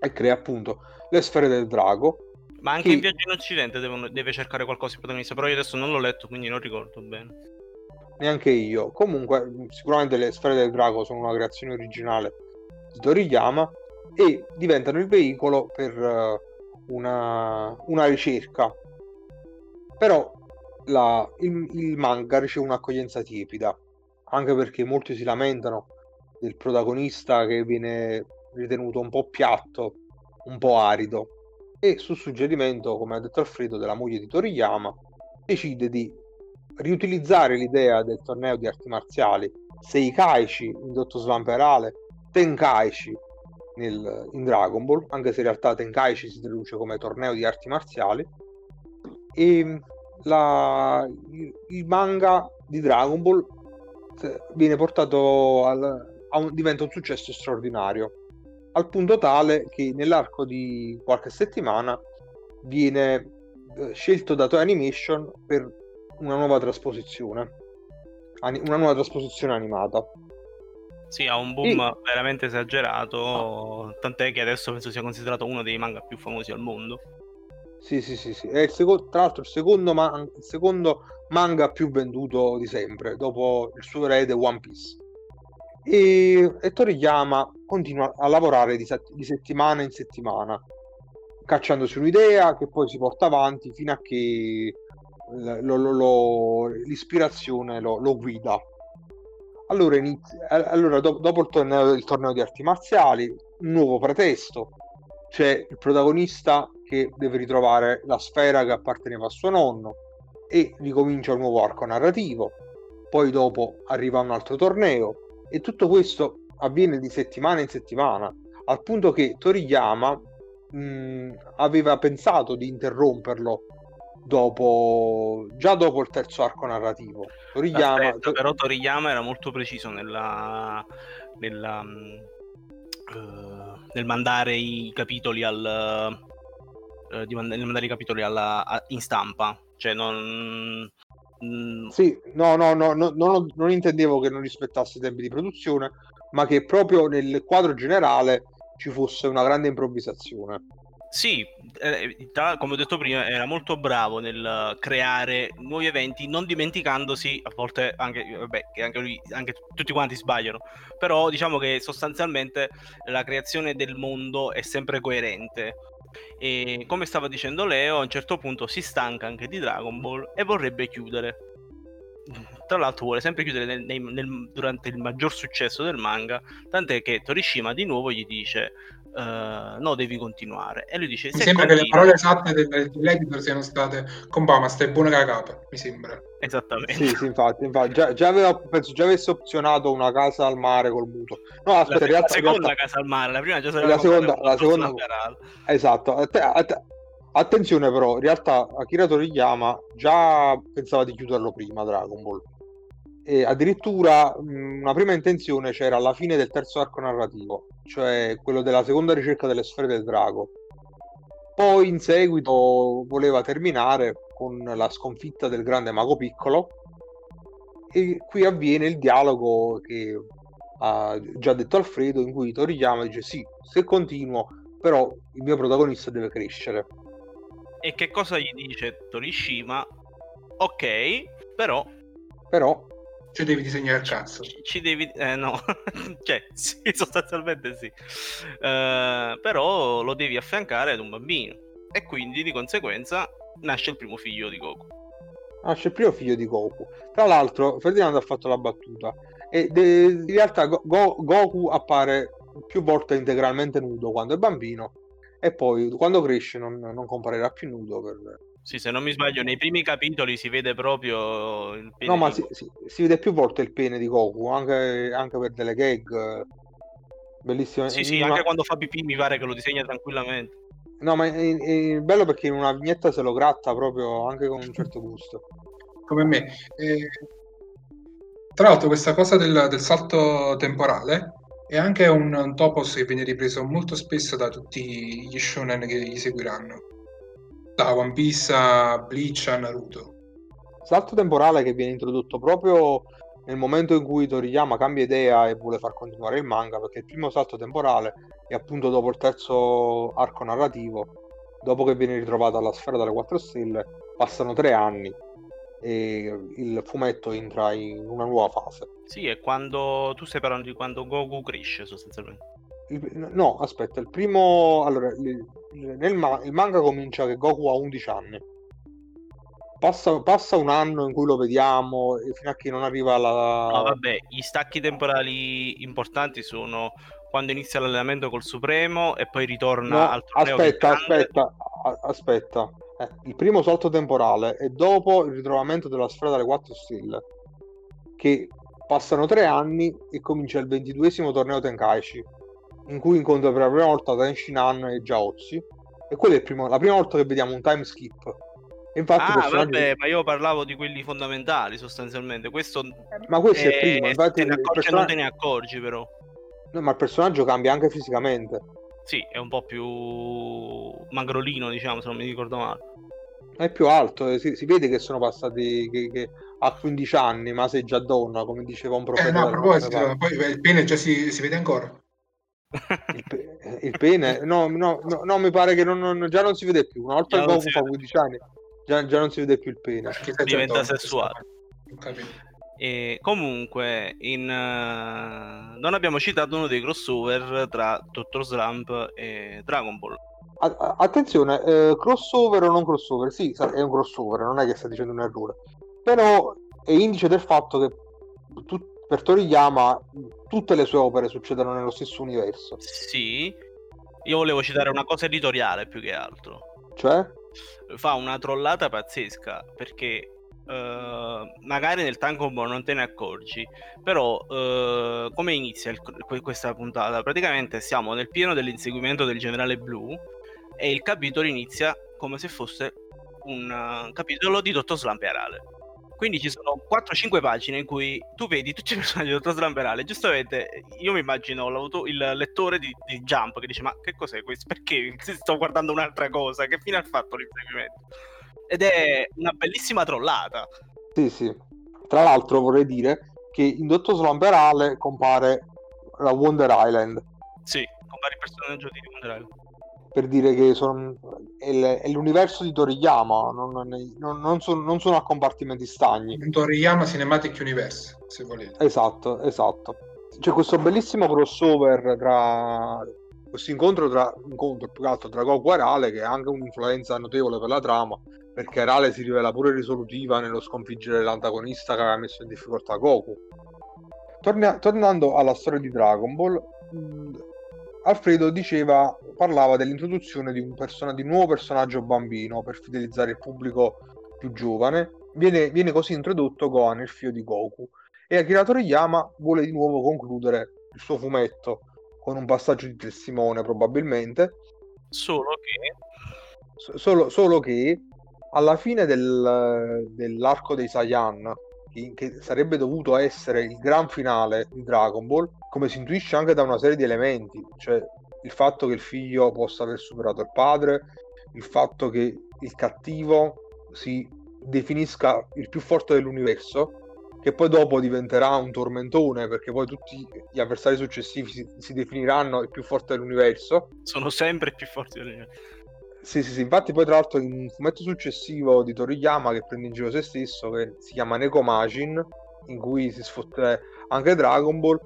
e crea appunto le sfere del drago. Ma anche che... in Viaggio in Occidente devono, deve cercare qualcosa di protagonista, però io adesso non l'ho letto, quindi non ricordo bene. Neanche io. Comunque, sicuramente le sfere del drago sono una creazione originale di Toriyama e diventano il veicolo per uh, una, una ricerca però la, il, il, manga riceve un'accoglienza tiepida, anche perché molti si lamentano del protagonista che viene ritenuto un po' piatto, un po' arido, e su suggerimento, come ha detto Alfredo, della moglie di Toriyama, decide di riutilizzare l'idea del torneo di arti marziali. Seikaichi indotto svamperale, Tenkaichi nel, in Dragon Ball, anche se in realtà Tenkaichi si traduce come torneo di arti marziali, e la, il, manga di Dragon Ball viene portato al, un, diventa un successo straordinario al punto tale che nell'arco di qualche settimana viene eh, scelto da Toy Animation per una nuova trasposizione una nuova trasposizione animata sì, ha un boom e... veramente esagerato, tant'è che adesso penso sia considerato uno dei manga più famosi al mondo. Sì, sì, sì, sì. È secondo, tra l'altro il secondo, man- il secondo manga più venduto di sempre, dopo il suo erede One Piece. E, e Toriyama continua a lavorare di, set- di settimana in settimana, cacciandosi un'idea che poi si porta avanti fino a che lo, lo, lo, l'ispirazione lo, guida. Allora, inizi- allora do- dopo il torneo, il torneo di arti marziali, un nuovo pretesto, c'è il protagonista che deve ritrovare la sfera che apparteneva a suo nonno e ricomincia un nuovo arco narrativo. Poi dopo arriva un altro torneo e tutto questo avviene di settimana in settimana, al punto che Toriyama mh, aveva pensato di interromperlo dopo, già dopo il terzo arco narrativo. Toriyama, Aspetta, però Toriyama era molto preciso nella, nella, uh, nel mandare i capitoli al, eh, di mand- mandare i capitoli alla, a, in stampa. Cioè, non. Mm... Sì, no, no, no, no, no, non intendevo che non rispettasse i tempi di produzione, ma che proprio nel quadro generale ci fosse una grande improvvisazione. Sì, eh, come ho detto prima, era molto bravo nel creare nuovi eventi, non dimenticandosi, a volte anche, vabbè, che anche lui, anche tutti quanti sbagliano, però diciamo che sostanzialmente la creazione del mondo è sempre coerente. E come stava dicendo Leo, a un certo punto si stanca anche di Dragon Ball e vorrebbe chiudere. Tra l'altro vuole sempre chiudere nel, nel, nel, durante il maggior successo del manga, tant'è che Torishima di nuovo gli dice Uh, no, devi continuare. E lui dice: Mi sembra continui... che le parole esatte dell'editor siano state: Compà, stai buona cagata. Mi sembra. Esattamente. Sì, sì infatti, infatti già, già aveva, penso già avesse opzionato una casa al mare col mutuo. No, aspetta, la, realtà, la seconda realtà... casa al mare, la prima già la seconda, la seconda... Esatto. Att- att- attenzione, però, in realtà Akira Toriyama già pensava di chiuderlo prima Dragon Ball e addirittura mh, una prima intenzione c'era alla fine del terzo arco narrativo, cioè quello della seconda ricerca delle sfere del drago. Poi in seguito voleva terminare con la sconfitta del grande mago piccolo e qui avviene il dialogo che ha già detto Alfredo in cui Toriyama dice sì, se continuo però il mio protagonista deve crescere. E che cosa gli dice Torishima? Ok, però però ci devi disegnare il cazzo. Ci, ci devi... Eh, no, <laughs> cioè, sì, <laughs> sostanzialmente sì. Uh, però lo devi affiancare ad un bambino. E quindi, di conseguenza, nasce il primo figlio di Goku. Nasce il primo figlio di Goku. Tra l'altro, Ferdinando ha fatto la battuta. E de- in realtà Go- Goku appare più volte integralmente nudo quando è bambino e poi quando cresce non, non comparirà più nudo per, Sì, se non mi sbaglio, nei primi capitoli si vede proprio il pene No, ma di si, Goku. si- si vede più volte il pene di Goku, anche, anche per delle gag. Bellissimo. Sì, sì, Ma- anche quando fa pipì mi pare che lo disegna tranquillamente. No, ma è, è bello perché in una vignetta se lo gratta proprio anche con un certo gusto. come me. E, tra l'altro, questa cosa del, del salto temporale è anche un, un topos che viene ripreso molto spesso da tutti gli shonen che gli seguiranno, da One Piece a Bleach a Naruto. Salto temporale che viene introdotto proprio nel momento in cui Toriyama cambia idea e vuole far continuare il manga, perché il primo salto temporale è appunto dopo il terzo arco narrativo, dopo che viene ritrovata la sfera delle quattro stelle, passano tre anni e il fumetto entra in una nuova fase. Sì, è quando tu stai parlando di quando Goku cresce sostanzialmente. Il- no, aspetta, il primo... Allora, il, nel ma- il manga comincia che Goku ha 11 anni. Passa, passa un anno in cui lo vediamo fino a che non arriva la... No, vabbè, gli stacchi temporali importanti sono quando inizia l'allenamento col Supremo e poi ritorna No, al torneo aspetta, aspetta, aspetta. Eh, il primo salto temporale è dopo il ritrovamento della sfera delle quattro stelle, che passano tre anni e comincia il ventiduesimo torneo Tenkaichi, in cui incontra per la prima volta Tenshinhan e Jaozi, e quello è il primo- la prima volta che vediamo un time skip. E infatti Ah, personaggi- vabbè, ma io parlavo di quelli fondamentali sostanzialmente. Questo Ma questo è il eh, primo, infatti te ne accorgi persona- non te ne accorgi però. no, ma il personaggio cambia anche fisicamente. Sì, è un po' più magrolino, diciamo, se non mi ricordo male. È più alto, eh, si, si vede che sono passati che, che ha 15 anni, ma sei già donna, come diceva un profeta. Eh, no, a proposito, poi il pene già si, si vede ancora. Il, pe- il pene, no, no, no, no, mi pare che non- non- già non si vede più. Una volta che Goku fa vede. 15 anni, già, già non si vede più il pene. Diventa donna, sessuale. E comunque, in, eh, non abbiamo citato uno dei crossover tra Dottor Slump e Dragon Ball. A- attenzione, eh, crossover o non crossover? Sì, è un crossover, non è che sta dicendo un errore. Però è indice del fatto che tu- per Toriyama tutte le sue opere succedono nello stesso universo. Sì, io volevo citare una cosa editoriale più che altro. Cioè, Fa una trollata pazzesca perché eh, magari nel Ball non te ne accorgi, però eh, come inizia il- que- questa puntata? Praticamente siamo nel pieno dell'inseguimento del generale blu e il capitolo inizia come se fosse un eh, capitolo di Dottor Slamperale. Quindi ci sono 4-5 pagine in cui tu vedi tutti i personaggi di Dottor Slamperale. Giustamente, io mi immagino il lettore di, di Jump che dice: Ma che cos'è questo? Perché sto guardando un'altra cosa? Che fine ha fatto l'inseguimento? Ed è una bellissima trollata. sì, sì. Tra l'altro vorrei dire che in Dottor Slamperale compare la Wonder Island. Sì, compare il personaggio di Wonder Island. Per dire che sono, è, è l'universo di Toriyama, non, non- non sono, non sono a compartimenti stagni. Un Toriyama Cinematic Universe, se volete. Esatto, esatto. C'è questo bellissimo crossover tra questo incontro tra incontro più che altro tra Goku e Arale che ha anche un'influenza notevole per la trama perché Arale si rivela pure risolutiva nello sconfiggere l'antagonista che aveva messo in difficoltà Goku. Torna- tornando alla storia di Dragon Ball, Alfredo diceva, parlava dell'introduzione di un, persona- di un nuovo personaggio bambino per fidelizzare il pubblico più giovane. Viene, viene così introdotto Gohan, il figlio di Goku, e Akira Toriyama vuole di nuovo concludere il suo fumetto con un passaggio di testimone probabilmente, Solo che? S- solo, solo che alla fine del- dell'arco dei Saiyan, che, che sarebbe dovuto essere il gran finale di Dragon Ball, come si intuisce anche da una serie di elementi, cioè il fatto che il figlio possa aver superato il padre, il fatto che il cattivo si definisca il più forte dell'universo, che poi dopo diventerà un tormentone perché poi tutti gli avversari successivi si, si definiranno il più forte dell'universo. sono sempre più forti delle Sì, sì, sì, infatti poi tra l'altro in un fumetto successivo di Toriyama che prende in giro se stesso, che si chiama Neko Majin, in cui si sfotte anche Dragon Ball,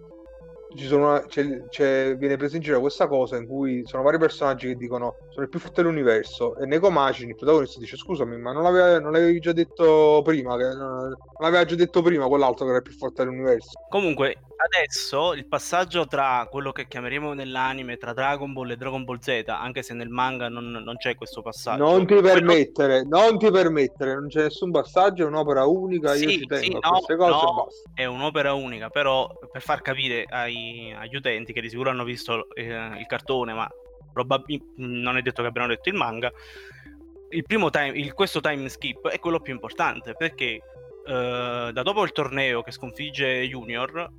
sono, c'è, c'è, viene presa in giro questa cosa in cui sono vari personaggi che dicono sono il più forte dell'universo e Neko Machin, il protagonista, dice scusami ma non, l'aveva, non l'avevi già detto prima che, non, l'aveva già detto prima quell'altro che era il più forte dell'universo comunque adesso il passaggio tra quello che chiameremo nell'anime tra Dragon Ball e Dragon Ball Z anche se nel manga non, non c'è questo passaggio non ti permettere quello... non ti permettere non c'è nessun passaggio è un'opera unica sì, io ci tengo sì, a queste cose no, è un'opera unica però per far capire ai agli utenti che di sicuro hanno visto eh, il cartone, ma probabilmente non è detto che abbiano letto il manga. Il primo time, il, questo time skip è quello più importante perché eh, da dopo il torneo che sconfigge Junior,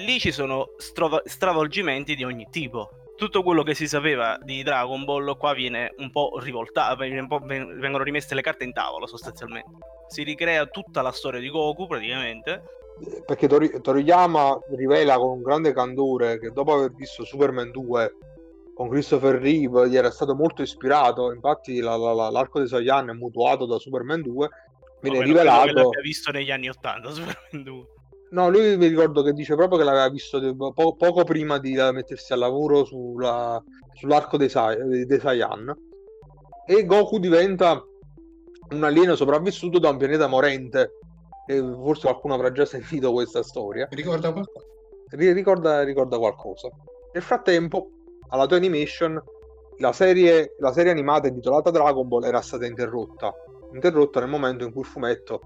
lì ci sono strova- stravolgimenti di ogni tipo. Tutto quello che si sapeva di Dragon Ball qua viene un po' rivoltato, vengono rimesse le carte in tavola sostanzialmente. Si ricrea tutta la storia di Goku praticamente perché Tori- Toriyama rivela con grande candore che dopo aver visto Superman 2 con Christopher Reeve gli era stato molto ispirato infatti la, la, la, l'arco dei Saiyan è mutuato da Superman 2 viene rivelato l'abbia visto negli anni 80 <laughs> Superman 2 no lui mi ricordo che dice proprio che l'aveva visto po- poco prima di mettersi al lavoro sulla, sull'arco dei, Sai- dei Saiyan e Goku diventa un alieno sopravvissuto da un pianeta morente e forse qualcuno avrà già sentito questa storia. Ricorda qualcosa? Ricorda, ricorda qualcosa. Nel frattempo, alla Toy Animation, la serie, la serie animata intitolata Dragon Ball era stata interrotta. Interrotta nel momento in cui il fumetto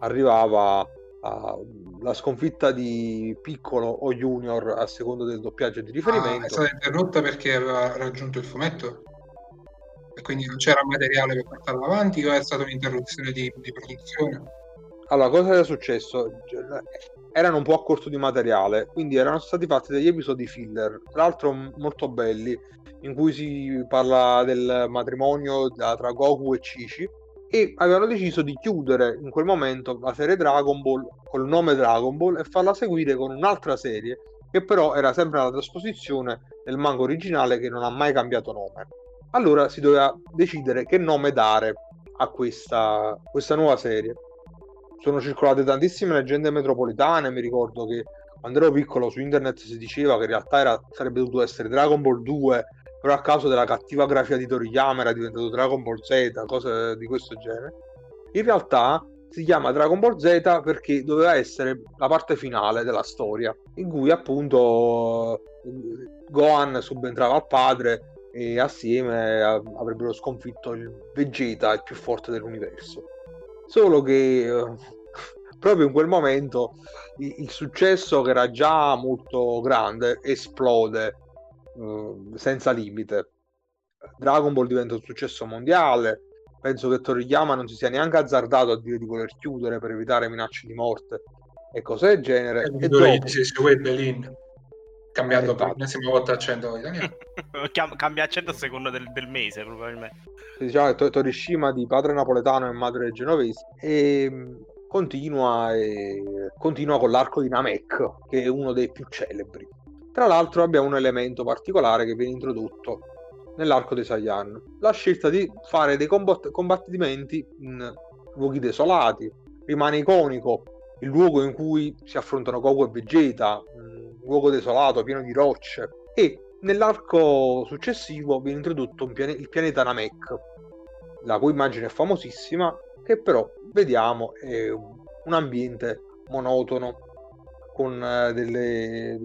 arrivava alla sconfitta di Piccolo o Junior a seconda del doppiaggio di riferimento. Ah, è stata interrotta perché aveva raggiunto il fumetto? E quindi non c'era materiale per portarlo avanti o è stata un'interruzione di, di produzione? Allora, cosa era successo? Erano un po' a corto di materiale, quindi erano stati fatti degli episodi filler, tra l'altro molto belli, in cui si parla del matrimonio tra Goku e Cici, e avevano deciso di chiudere in quel momento la serie Dragon Ball col nome Dragon Ball e farla seguire con un'altra serie che però era sempre la trasposizione del manga originale che non ha mai cambiato nome. Allora si doveva decidere che nome dare a questa, questa nuova serie sono circolate tantissime leggende metropolitane. Mi ricordo che quando ero piccolo su internet si diceva che in realtà era, sarebbe dovuto essere Dragon Ball 2, però a causa della cattiva grafia di Toriyama era diventato Dragon Ball Z, cose di questo genere. In realtà si chiama Dragon Ball Z perché doveva essere la parte finale della storia, in cui appunto Gohan subentrava al padre e assieme avrebbero sconfitto il Vegeta, il più forte dell'universo. Solo che eh, <laughs> proprio in quel momento il, successo che era già molto grande esplode eh, senza limite. Dragon Ball diventa un successo mondiale. Penso che Toriyama non si sia neanche azzardato a dire di voler chiudere per evitare minacce di morte e cose del genere. Eh, e dopo... Belin cambiando per l'ennesima volta accento italiano. <laughs> Cambia accento a seconda del, del mese, probabilmente. Diciamo che Torishima di padre napoletano e madre genovese. E mm, continua, e continua con l'arco di Namek, che è uno dei più celebri. Tra l'altro abbiamo un elemento particolare che viene introdotto nell'arco dei Saiyan, la scelta di fare dei combat- combattimenti in luoghi desolati. Rimane iconico il luogo in cui si affrontano Goku e Vegeta, luogo desolato, pieno di rocce. E nell'arco successivo viene introdotto piane- il pianeta Namek, la cui immagine è famosissima, che però vediamo è un ambiente monotono, con eh, delle,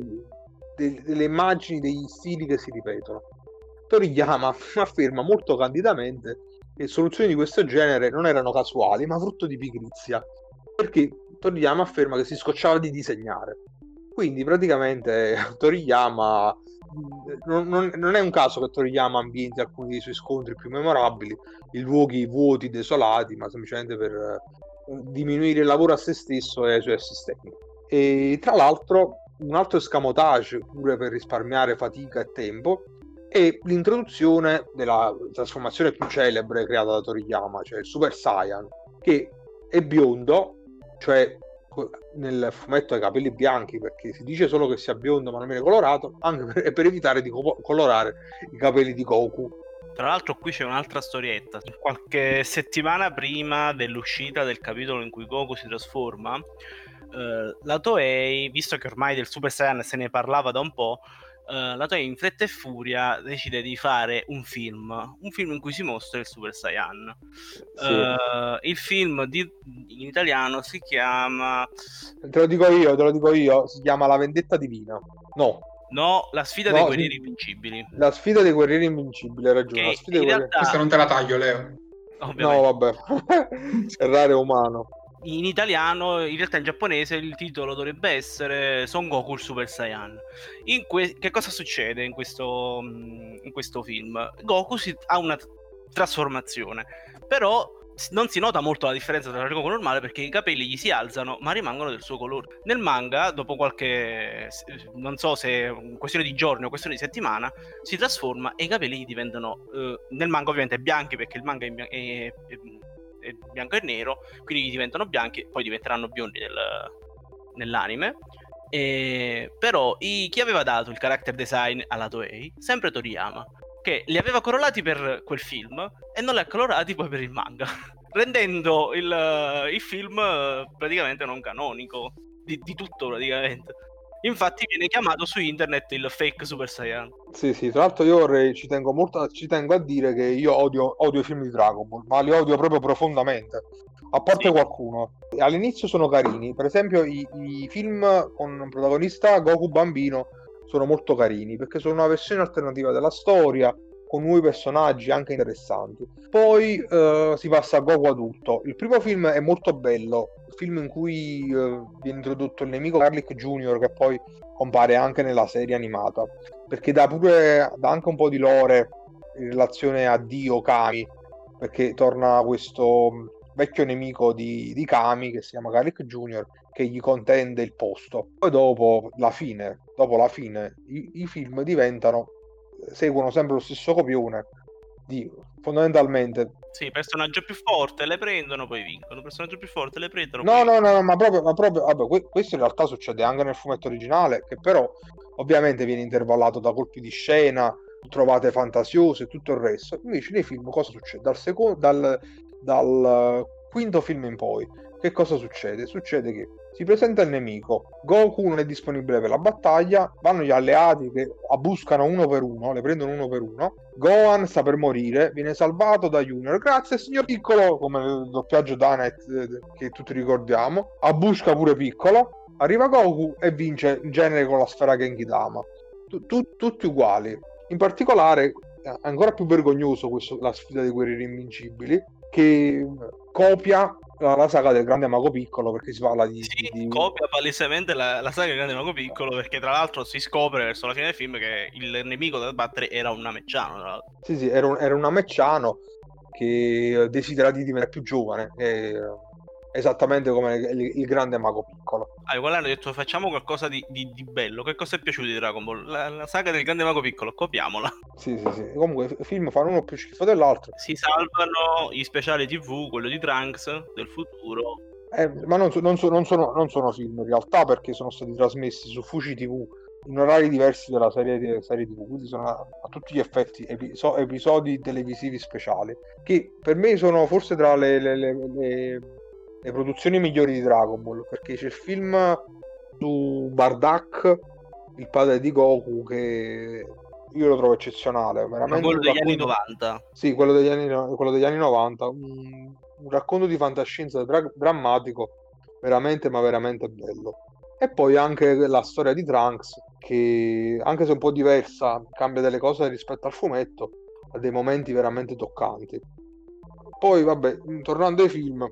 de- delle immagini, degli stili che si ripetono. Toriyama <laughs> afferma molto candidamente che soluzioni di questo genere non erano casuali, ma frutto di pigrizia, perché Toriyama afferma che si scocciava di disegnare quindi praticamente <laughs> Toriyama non, non, non, è un caso che Toriyama ambienti alcuni dei suoi scontri più memorabili in luoghi vuoti, desolati, ma semplicemente per eh, diminuire il lavoro a se stesso e ai suoi assistenti. E tra l'altro un altro escamotage pure per risparmiare fatica e tempo è l'introduzione della trasformazione più celebre creata da Toriyama, cioè il Super Saiyan, che è biondo, cioè nel fumetto ha i capelli bianchi perché si dice solo che sia biondo ma non viene colorato anche per, per evitare di co- colorare i capelli di Goku. Tra l'altro qui c'è un'altra storietta. Qualche settimana prima dell'uscita del capitolo in cui Goku si trasforma eh, la Toei, visto che ormai del Super Saiyan se ne parlava da un po', eh, la Toei in fretta e furia decide di fare un film, un film in cui si mostra il Super Saiyan. Sì. Eh, il film di- in italiano si chiama Te lo dico io, te lo dico io, si chiama La vendetta divina. No, No, la sfida No, dei guerrieri invincibili. la sfida dei guerrieri invincibili, hai ragione. Che la sfida in dei guerrieri... realtà, Questa non te la taglio, Leo. ovviamente, No, vabbè, <laughs> errare umano. In italiano, in realtà in giapponese il titolo dovrebbe essere Son Goku Super Saiyan. Que- che cosa succede in questo, mm, in questo film? Goku si- ha una t- trasformazione, però non si nota molto la differenza tra il Goku normale perché i capelli gli si alzano ma rimangono del suo colore. Nel manga, dopo qualche, non so se questione di giorni o questione di settimana, si trasforma e i capelli gli diventano, eh, nel manga ovviamente bianchi perché il manga è, è- è- è bianco e nero, quindi diventano bianchi, poi diventeranno biondi nel- nell'anime. E- però i- chi aveva dato il character design alla Toei? Sempre Toriyama, che li aveva colorati per quel film e non li ha colorati poi per il manga, <laughs> rendendo il, il film eh, praticamente non canonico di, di tutto praticamente. Infatti viene chiamato su internet il fake Super Saiyan. Sì, sì, tra l'altro io vorrei, ci tengo molto, a- ci tengo a dire che io odio, odio i film di Dragon Ball, ma li odio proprio profondamente. A parte Sì. qualcuno. All'inizio sono carini, per esempio i, i film con un protagonista Goku bambino sono molto carini perché sono una versione alternativa della storia con nuovi personaggi anche interessanti. Poi eh, si passa a Goku adulto. Il primo film è molto bello, film in cui eh, viene introdotto il nemico Garlic Jr. che poi compare anche nella serie animata perché dà pure dà anche un po' di lore in relazione a Dio Kami perché torna questo mh, vecchio nemico di, di Kami che si chiama Garlic Jr. che gli contende il posto poi dopo la fine dopo la fine i, i film diventano seguono sempre lo stesso copione di fondamentalmente Sì, personaggio più forte, le prendono, poi vincono. Personaggio più forte, le prendono. No, no, no, no, ma proprio, ma proprio vabbè, que- questo in realtà succede anche nel fumetto originale, che però ovviamente viene intervallato da colpi di scena, trovate fantasiose e tutto il resto. Invece nei film cosa succede? Dal, secondo, dal, dal eh, quinto film in poi, che cosa succede? Succede che si presenta il nemico, Goku non è disponibile per la battaglia, vanno gli alleati che buscano uno per uno, le prendono uno per uno, Gohan sta per morire, viene salvato da Junior, grazie signor Piccolo, come nel doppiaggio Danet eh, che tutti ricordiamo, a Busca pure Piccolo, arriva Goku e vince il genere con la sfera Genkidama, Tu- tu- tutti uguali. In particolare, ancora più vergognoso questo, la sfida dei guerrieri invincibili, che copia la, saga del grande mago piccolo perché si parla di, Sì, di- copia palesemente la, la saga di Grande Mago Piccolo perché tra l'altro si scopre verso la fine del film che il nemico da battere era un namecciano. tra l'altro. Sì, sì, era un, era un amecciano che desidera di diventare più giovane, e, esattamente come il, il grande mago piccolo. Ah, quello hanno detto facciamo qualcosa di, di- di bello. Che cosa è piaciuto di Dragon Ball? La, la saga del Grande Mago Piccolo, copiamola. Sì, sì, sì. Comunque i film fanno uno più schifo dell'altro, Si salvano gli speciali TV, quello di Trunks del futuro. Eh, ma non, so- non so- non sono, non sono film in realtà perché sono stati trasmessi su Fuji TV in orari diversi della serie, serie TV, quindi sono a, a tutti gli effetti epi- so- episodi televisivi speciali, che per me sono forse tra le, le- le- le- le produzioni migliori di Dragon Ball, perché c'è il film su Bardak, il padre di Goku, che io lo trovo eccezionale, Ma veramente quello un degli anni racconto- 90. sì, quello degli anni, quello degli anni 90, un, un racconto di fantascienza dra- drammatico, veramente, ma veramente bello. E poi anche la storia di Trunks, che anche se un po' diversa, cambia delle cose rispetto al fumetto, ha dei momenti veramente toccanti. Poi, vabbè, tornando ai film,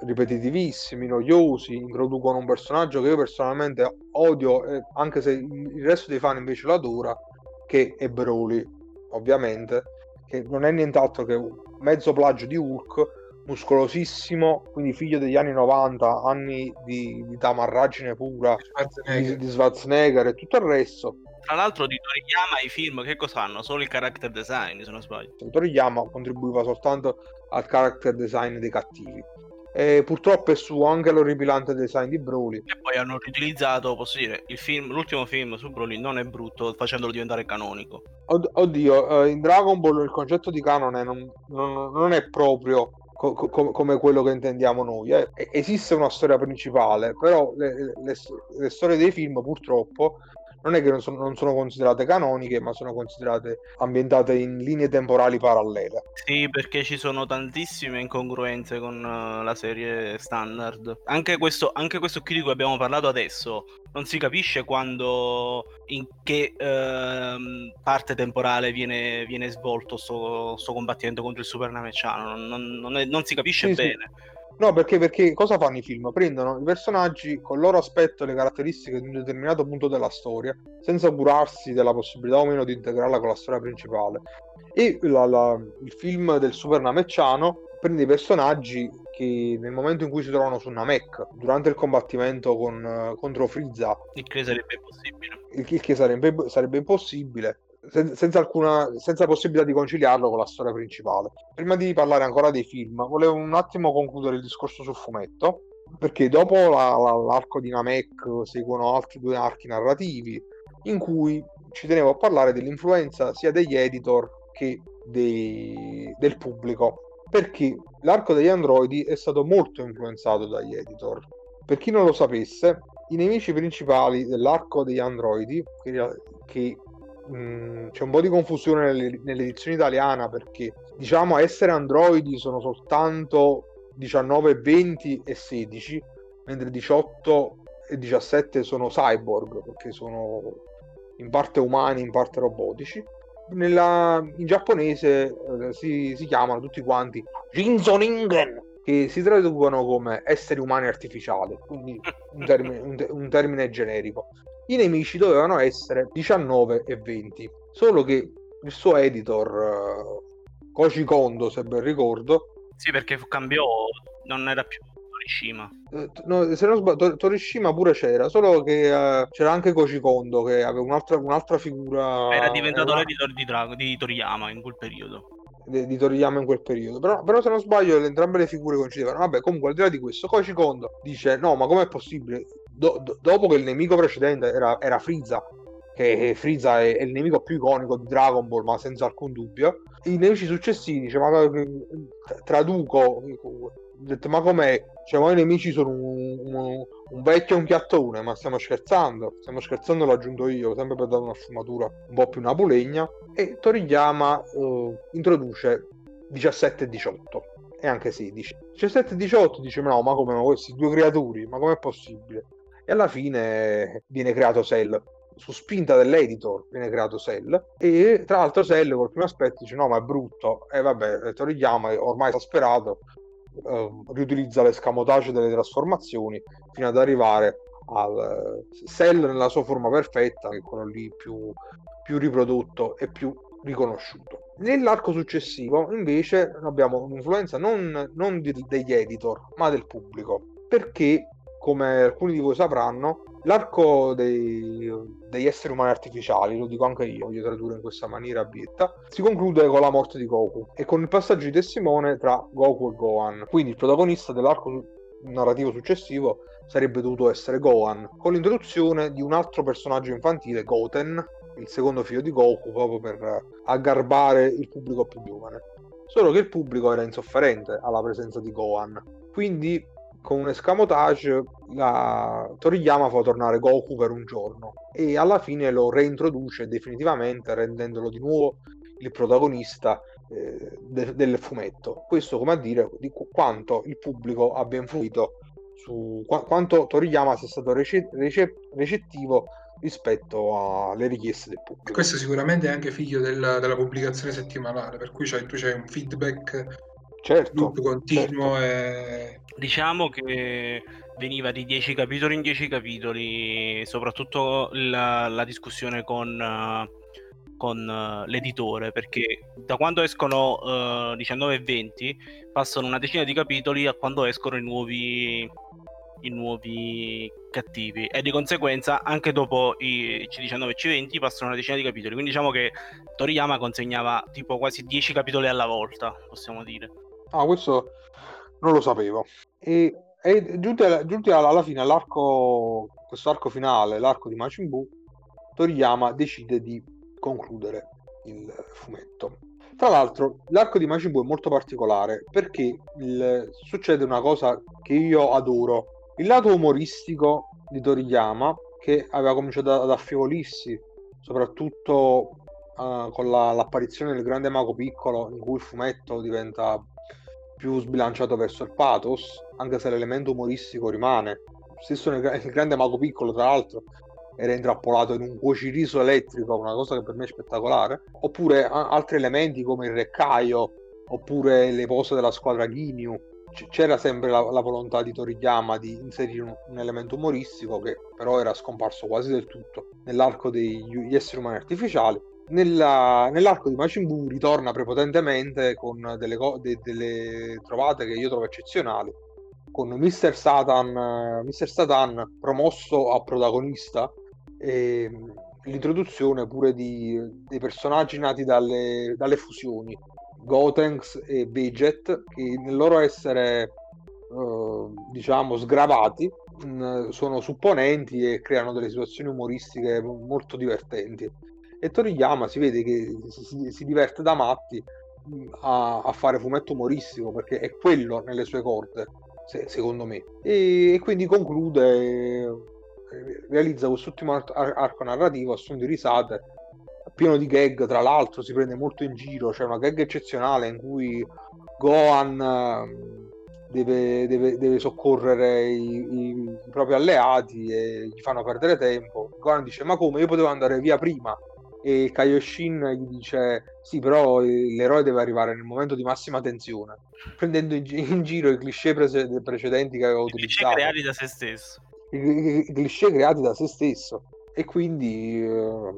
ripetitivissimi, noiosi, introducono un personaggio che io personalmente odio, eh, anche se il resto dei fan invece lo adora, che è Broly, ovviamente, che non è nient'altro che un mezzo plagio di Hulk, muscolosissimo, quindi figlio degli anni 90, anni di, di tamarragine pura, di, Schwarzenegger. di Schwarzenegger e tutto il resto. Tra l'altro di Toriyama i film che cosa hanno? Solo il character design, se non sbaglio. Toriyama contribuiva soltanto al character design dei cattivi. E purtroppo è su anche l'orripilante design di Broly. E poi hanno riutilizzato, posso dire, il film, l'ultimo film su Broly non è brutto, facendolo diventare canonico. Od- Oddio, eh, in Dragon Ball il concetto di canone non, non- non è proprio co- co- come quello che intendiamo noi. Eh. Esiste una storia principale, però le, le, le storie dei film purtroppo non è che non sono, non sono, considerate canoniche, ma sono considerate ambientate in linee temporali parallele. Sì, perché ci sono tantissime incongruenze con uh, la serie standard. Anche questo, anche questo qui di cui abbiamo parlato adesso, non si capisce quando, in che uh, parte temporale viene, viene svolto questo combattimento contro il Super Namekiano, non, non, non, non si capisce sì, bene. Sì. No, perché, perché cosa fanno i film? Prendono i personaggi con il loro aspetto e le caratteristiche di un determinato punto della storia, senza curarsi della possibilità o meno di integrarla con la storia principale. E la, la, il film del Super Namecciano prende i personaggi che nel momento in cui si trovano su Namek, durante il combattimento con, contro Frieza, il che sarebbe impossibile. Il che sarebbe, sarebbe impossibile, senza, alcuna, senza possibilità di conciliarlo con la storia principale. Prima di parlare ancora dei film, volevo un attimo concludere il discorso sul fumetto, perché dopo la, la, l'arco di Namek seguono altri due archi narrativi, in cui ci tenevo a parlare dell'influenza sia degli editor che dei, del pubblico, perché l'arco degli androidi è stato molto influenzato dagli editor. Per chi non lo sapesse, i nemici principali dell'arco degli androidi, che, che Mm, c'è un po' di confusione nelle, nell'edizione italiana perché diciamo essere androidi sono soltanto 19, 20 e 16 mentre 18 e 17 sono cyborg perché sono in parte umani in parte robotici. Nella, in giapponese eh, si, si, chiamano tutti quanti Jinzoningen che si traducono come esseri umani artificiali quindi un termine, un, un termine generico i nemici dovevano essere 19 e 20. Solo che il suo editor, uh, Koji Kondo, se ben ricordo... Sì, perché cambiò, non era più Torishima. Uh, no, se non sbaglio, Torishima pure c'era, solo che uh, c'era anche Koji Kondo che aveva un'altra, un'altra figura... Era diventato era... l'editor di, Drago, di Toriyama in quel periodo di Toriyama in quel periodo. Però, però, se non sbaglio, entrambe le figure coincidevano. Vabbè, comunque, al di là di questo, Koji Kondo dice: No, ma com'è possibile? Do, do, dopo che il nemico precedente era, era Frieza, che Frieza è, è, il nemico più iconico di Dragon Ball, ma senza alcun dubbio, i nemici successivi, dice, ma traduco, ho detto, ma com'è? Cioè, ma i nemici sono un, un, un vecchio e un piattone, ma stiamo scherzando? Stiamo scherzando, l'ho aggiunto io, sempre per dare una sfumatura un po' più napolegna. E Toriyama uh, introduce 17 e 18 e anche 16. 17 e 18 dice: No, ma come ma questi due creature? Ma com'è possibile? E alla fine viene creato Cell. Su spinta dell'editor viene creato Cell. E tra l'altro Cell col primo aspetto dice no ma è brutto. E vabbè Toriyama ormai esasperato eh, riutilizza l'escamotage delle trasformazioni fino ad arrivare al Cell nella sua forma perfetta che è quello lì più, più riprodotto e più riconosciuto. Nell'arco successivo invece abbiamo un'influenza non, non di, degli editor ma del pubblico. Perché come alcuni di voi sapranno, l'arco dei, degli esseri umani artificiali, lo dico anche io, voglio tradurre in questa maniera abietta, si conclude con la morte di Goku e con il passaggio di testimone tra Goku e Gohan. Quindi il protagonista dell'arco narrativo successivo sarebbe dovuto essere Gohan, con l'introduzione di un altro personaggio infantile, Goten, il secondo figlio di Goku, proprio per aggarbare il pubblico più giovane. Solo che il pubblico era insofferente alla presenza di Gohan, quindi con un escamotage la Toriyama fa tornare Goku per un giorno e alla fine lo reintroduce definitivamente rendendolo di nuovo il protagonista eh, de- del fumetto. Questo come a dire di qu- quanto il pubblico abbia influito su qu- quanto Toriyama sia stato rece- rece- recettivo rispetto alle richieste del pubblico. Questo sicuramente è anche figlio del, della pubblicazione settimanale, per cui c'hai, tu c'hai un feedback certo, continuo certo. e Diciamo che veniva di 10 capitoli in 10 capitoli, soprattutto la, la discussione con, uh, con uh, l'editore, perché da quando escono uh, eh, 19 e 20 passano una decina di capitoli a quando escono i nuovi, i nuovi cattivi e di conseguenza anche dopo i C19 e C20 passano una decina di capitoli, quindi diciamo che Toriyama consegnava tipo quasi 10 capitoli alla volta, possiamo dire. Ah, questo non lo sapevo. E, e giunti, alla, giunti alla fine all'arco, questo arco finale, l'arco di Majin Buu, Toriyama decide di concludere il fumetto. Tra l'altro, l'arco di Majin Buu è molto particolare perché il- succede una cosa che io adoro. Il lato umoristico di Toriyama, che aveva cominciato ad affievolirsi, soprattutto eh, con la- l'apparizione del grande mago piccolo, in cui il fumetto diventa più sbilanciato verso il pathos, anche se l'elemento umoristico rimane. Stesso nel, il grande mago piccolo, tra l'altro, era intrappolato in un cuociriso elettrico, una cosa che per me è spettacolare. Oppure a- altri elementi come il reccaio, oppure le pose della squadra Ginyu. C- c'era sempre la, la volontà di Toriyama di inserire un, un elemento umoristico che però era scomparso quasi del tutto nell'arco degli esseri umani artificiali. Nella- nell'arco di Majin Buu ritorna prepotentemente con delle, co- de- delle trovate che io trovo eccezionali con Mr. Satan, Mr. Satan promosso a protagonista e mh, l'introduzione pure di, dei personaggi nati dalle, dalle fusioni Gotenks e Veget che nel loro essere eh, diciamo sgravati mh, sono supponenti e creano delle situazioni umoristiche molto divertenti e Toriyama si vede che si, si- diverte da matti mh, a, a fare fumetto umoristico perché è quello nelle sue corde se- secondo me. E, e quindi conclude eh, realizza quest'ultimo ar- ar- arco narrativo a suon di risate pieno di gag tra l'altro si prende molto in giro c'è una gag eccezionale in cui Gohan ehm, deve, deve- deve soccorrere i- i propri alleati e gli fanno perdere tempo. Gohan dice ma come? Io potevo andare via prima e Kaioshin gli dice sì però eh, l'eroe deve arrivare nel momento di massima tensione. Prendendo in, gi- in giro i cliché prese- precedenti che aveva I cliché utilizzato. creati da se stesso. i, i- i cliché creati da se stesso. E quindi eh,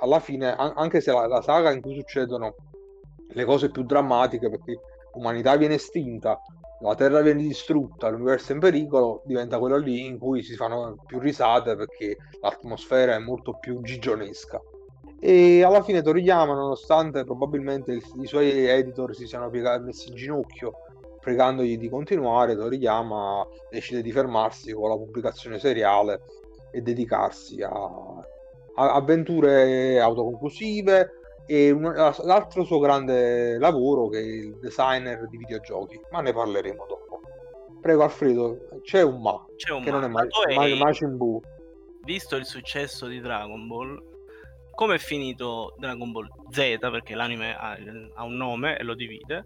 alla fine an- anche se la, la saga in cui succedono le cose più drammatiche perché l'umanità viene estinta la terra viene distrutta l'universo è in pericolo diventa quello lì in cui si fanno più risate perché l'atmosfera è molto più gigionesca e alla fine Toriyama nonostante probabilmente il- i suoi editor si siano piega- messi in ginocchio pregandogli di continuare Toriyama decide di fermarsi con la pubblicazione seriale e dedicarsi a, a avventure autoconclusive e un- l'altro suo grande lavoro che è il designer di videogiochi, ma ne parleremo dopo. Prego Alfredo, c'è un ma, C'è un che non è ma. Ma- Ma- Majin Buu. visto il successo di Dragon Ball, come è finito Dragon Ball Z, perché l'anime ha, ha un nome e lo divide,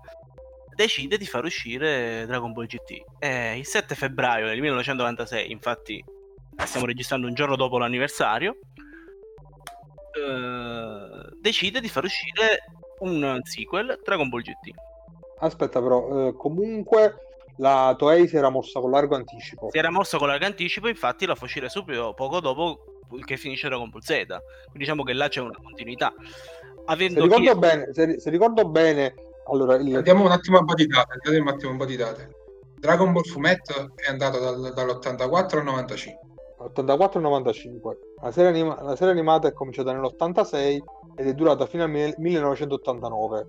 decide di far uscire Dragon Ball GT. E il 7 febbraio del 1996, infatti stiamo registrando un giorno dopo l'anniversario, eh, decide di far uscire un sequel Dragon Ball GT. Aspetta però, eh, comunque la Toei si era mossa con largo anticipo. Si era mosso con largo anticipo, infatti la fa uscire subito poco dopo che finisce Dragon Ball Z. Quindi diciamo che là c'è una continuità. Se ricordo, chiesto- bene, se, se ricordo bene, allora il, Andiamo un attimo a un po' di date. Andiamo un attimo di date. Dragon Ball fumetto è andato dal- dall'84 al 95. 84-95. La serie, anima- la serie animata è cominciata nell'86 ed è durata fino al mil- 1989.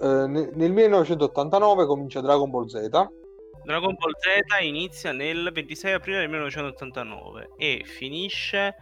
Eh, ne- nel 1989 comincia Dragon Ball Z. Dragon Ball Z inizia nel 26 aprile del 1989 e finisce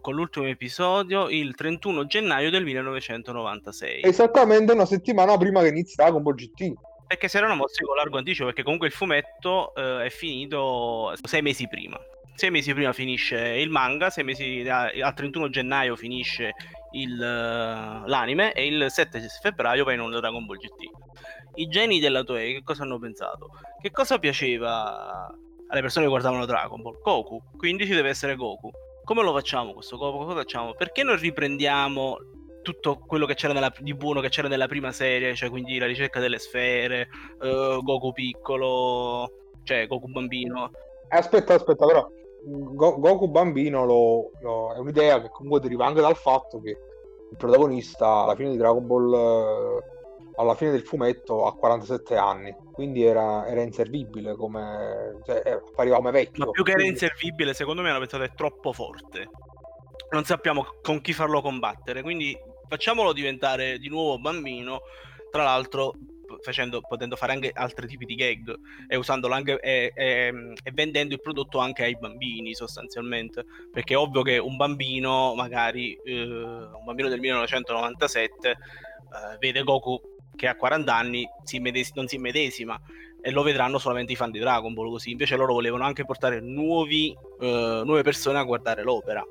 con l'ultimo episodio il 31 gennaio del 1996. Esattamente una settimana prima che inizi Dragon Ball GT. Perché si erano mossi con largo anticipo, perché comunque il fumetto eh, è finito sei mesi prima. Sei mesi prima finisce il manga, sei mesi al 31 gennaio finisce il, eh, l'anime e il 7 febbraio va in onda Dragon Ball GT. I geni della Toei che cosa hanno pensato? Che cosa piaceva alle persone che guardavano Dragon Ball? Goku, quindi ci deve essere Goku. Come lo facciamo questo Goku? Cosa facciamo? Perché non riprendiamo tutto quello che c'era nella- di buono che c'era nella prima serie, cioè quindi la ricerca delle sfere, eh, Goku piccolo, cioè Goku bambino. Aspetta, aspetta, però Go- Goku bambino lo- lo- è un'idea che comunque deriva anche dal fatto che il protagonista alla fine di Dragon Ball, eh, alla fine del fumetto, ha 47 anni, quindi era, era inservibile come... cioè, eh, appariva come vecchio. Ma più che era inservibile, secondo me hanno pensato è troppo forte. Non sappiamo con chi farlo combattere, quindi facciamolo diventare di nuovo bambino, tra l'altro facendo, potendo fare anche altri tipi di gag e anche e, e- e vendendo il prodotto anche ai bambini sostanzialmente, perché è ovvio che un bambino, magari eh, un bambino del 1997 eh, vede Goku che ha 40 anni si medes- non si immedesima e lo vedranno solamente i fan di Dragon Ball così invece loro volevano anche portare nuovi, eh, nuove persone a guardare l'opera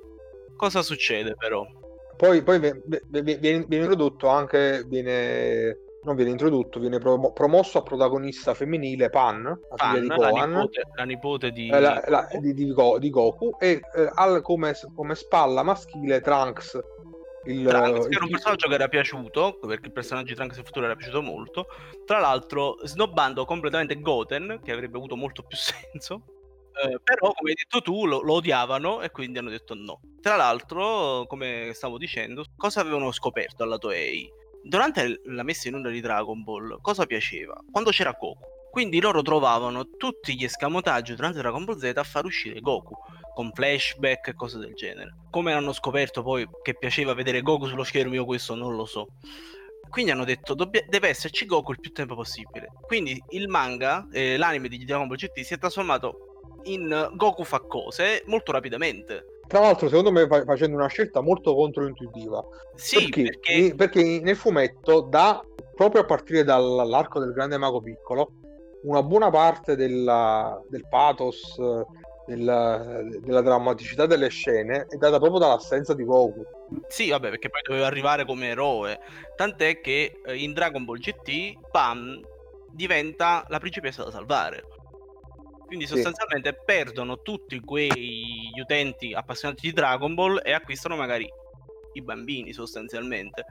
cosa succede però? Poi, poi viene, viene, viene introdotto anche viene non viene introdotto, viene promo- promosso a protagonista femminile Pan, la Pan, figlia di Gohan, la nipote, la nipote di... eh, la- la- di, di Go- di Goku, e eh, al- come, come spalla maschile Trunks. Il, Trunks, il- era un personaggio che era piaciuto, perché il personaggio di Trunks in futuro era piaciuto molto, tra l'altro snobbando completamente Goten, che avrebbe avuto molto più <laughs> senso, eh, però come hai detto tu lo, lo odiavano e quindi hanno detto no. Tra l'altro, come stavo dicendo, cosa avevano scoperto alla Toei? Durante la messa in onda di Dragon Ball, cosa piaceva? Quando c'era Goku. Quindi loro trovavano tutti gli escamotaggi durante Dragon Ball Z a far uscire Goku, con flashback e cose del genere. Come hanno scoperto poi che piaceva vedere Goku sullo schermo, io questo non lo so. Quindi hanno detto dobbia- deve esserci Goku il più tempo possibile. Quindi il manga, eh, l'anime di Dragon Ball GT si è trasformato in Goku fa cose molto rapidamente. Tra l'altro, secondo me, fa- facendo una scelta molto controintuitiva. Sì, perché, perché, perché nel fumetto, da, proprio a partire dall'arco del grande mago piccolo, una buona parte della- del pathos, della, della drammaticità delle scene è data proprio dall'assenza di Goku. Sì, vabbè, perché poi doveva arrivare come eroe. Tant'è che eh, in Dragon Ball GT Pam diventa la principessa da salvare. Quindi Sì. sostanzialmente perdono tutti quegli utenti appassionati di Dragon Ball e acquistano magari i bambini sostanzialmente.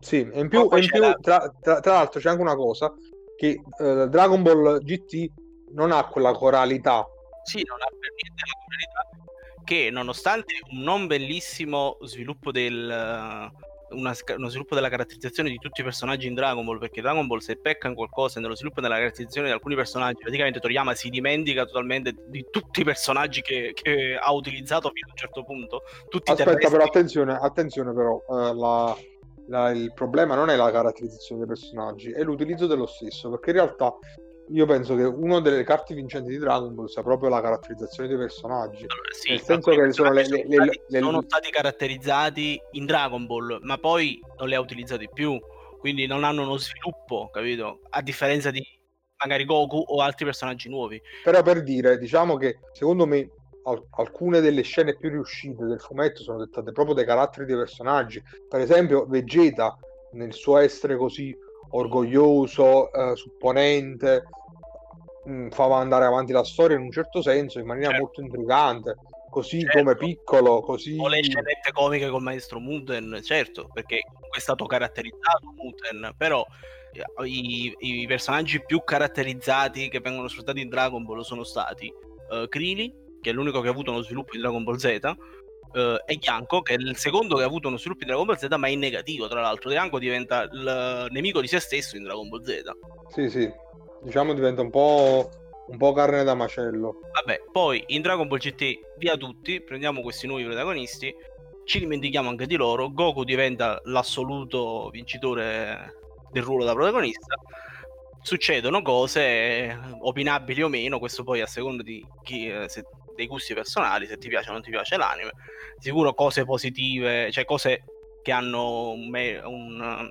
Sì, e in più, in più, la- tra, tra- tra l'altro c'è anche una cosa, che eh, Dragon Ball GT non ha quella coralità. Sì, non ha per niente la qualità che nonostante un non bellissimo sviluppo del una sca- uno sviluppo della caratterizzazione di tutti i personaggi in Dragon Ball, perché Dragon Ball se pecca in qualcosa nello sviluppo della caratterizzazione di alcuni personaggi, praticamente Toriyama si dimentica totalmente di tutti i personaggi che, che ha utilizzato fino a un certo punto. Tutti Aspetta, terrestri. però, attenzione, attenzione però, eh, la- la- il problema non è la caratterizzazione dei personaggi, è l'utilizzo dello stesso, perché in realtà io penso che una delle carte vincenti di Dragon Ball sia proprio la caratterizzazione dei personaggi. Allora, sì, nel senso che sono le- le- le- stati- le- sono stati caratterizzati in Dragon Ball, ma poi non li ha utilizzati più, quindi non hanno uno sviluppo, capito? A differenza di magari Goku o altri personaggi nuovi. Però per dire, diciamo che secondo me al- alcune delle scene più riuscite del fumetto sono dettate proprio dai caratteri dei personaggi. Per esempio, Vegeta, nel suo essere così orgoglioso, eh, supponente, mh, fa andare avanti la storia in un certo senso, in maniera Certo. molto intrigante. Così Certo. come piccolo, così O le scenette comiche col maestro Muten, certo, perché è stato caratterizzato Muten, però eh, i, i personaggi più caratterizzati che vengono sfruttati in Dragon Ball sono stati eh, Krillin, che è l'unico che ha avuto uno sviluppo in Dragon Ball Z, eh, e Yanko, che è il secondo che ha avuto uno sviluppo in Dragon Ball Z, ma in negativo, tra l'altro. Yanko diventa il nemico di se stesso in Dragon Ball Z. Sì, sì, diciamo diventa un po', un po' carne da macello. Vabbè, poi in Dragon Ball GT via tutti, prendiamo questi nuovi protagonisti, ci dimentichiamo anche di loro, Goku diventa l'assoluto vincitore del ruolo da protagonista, succedono cose opinabili o meno, questo poi a seconda di chi, eh, se- dei gusti personali, se ti piace o non ti piace l'anime, sicuro cose positive, cioè cose che hanno un un,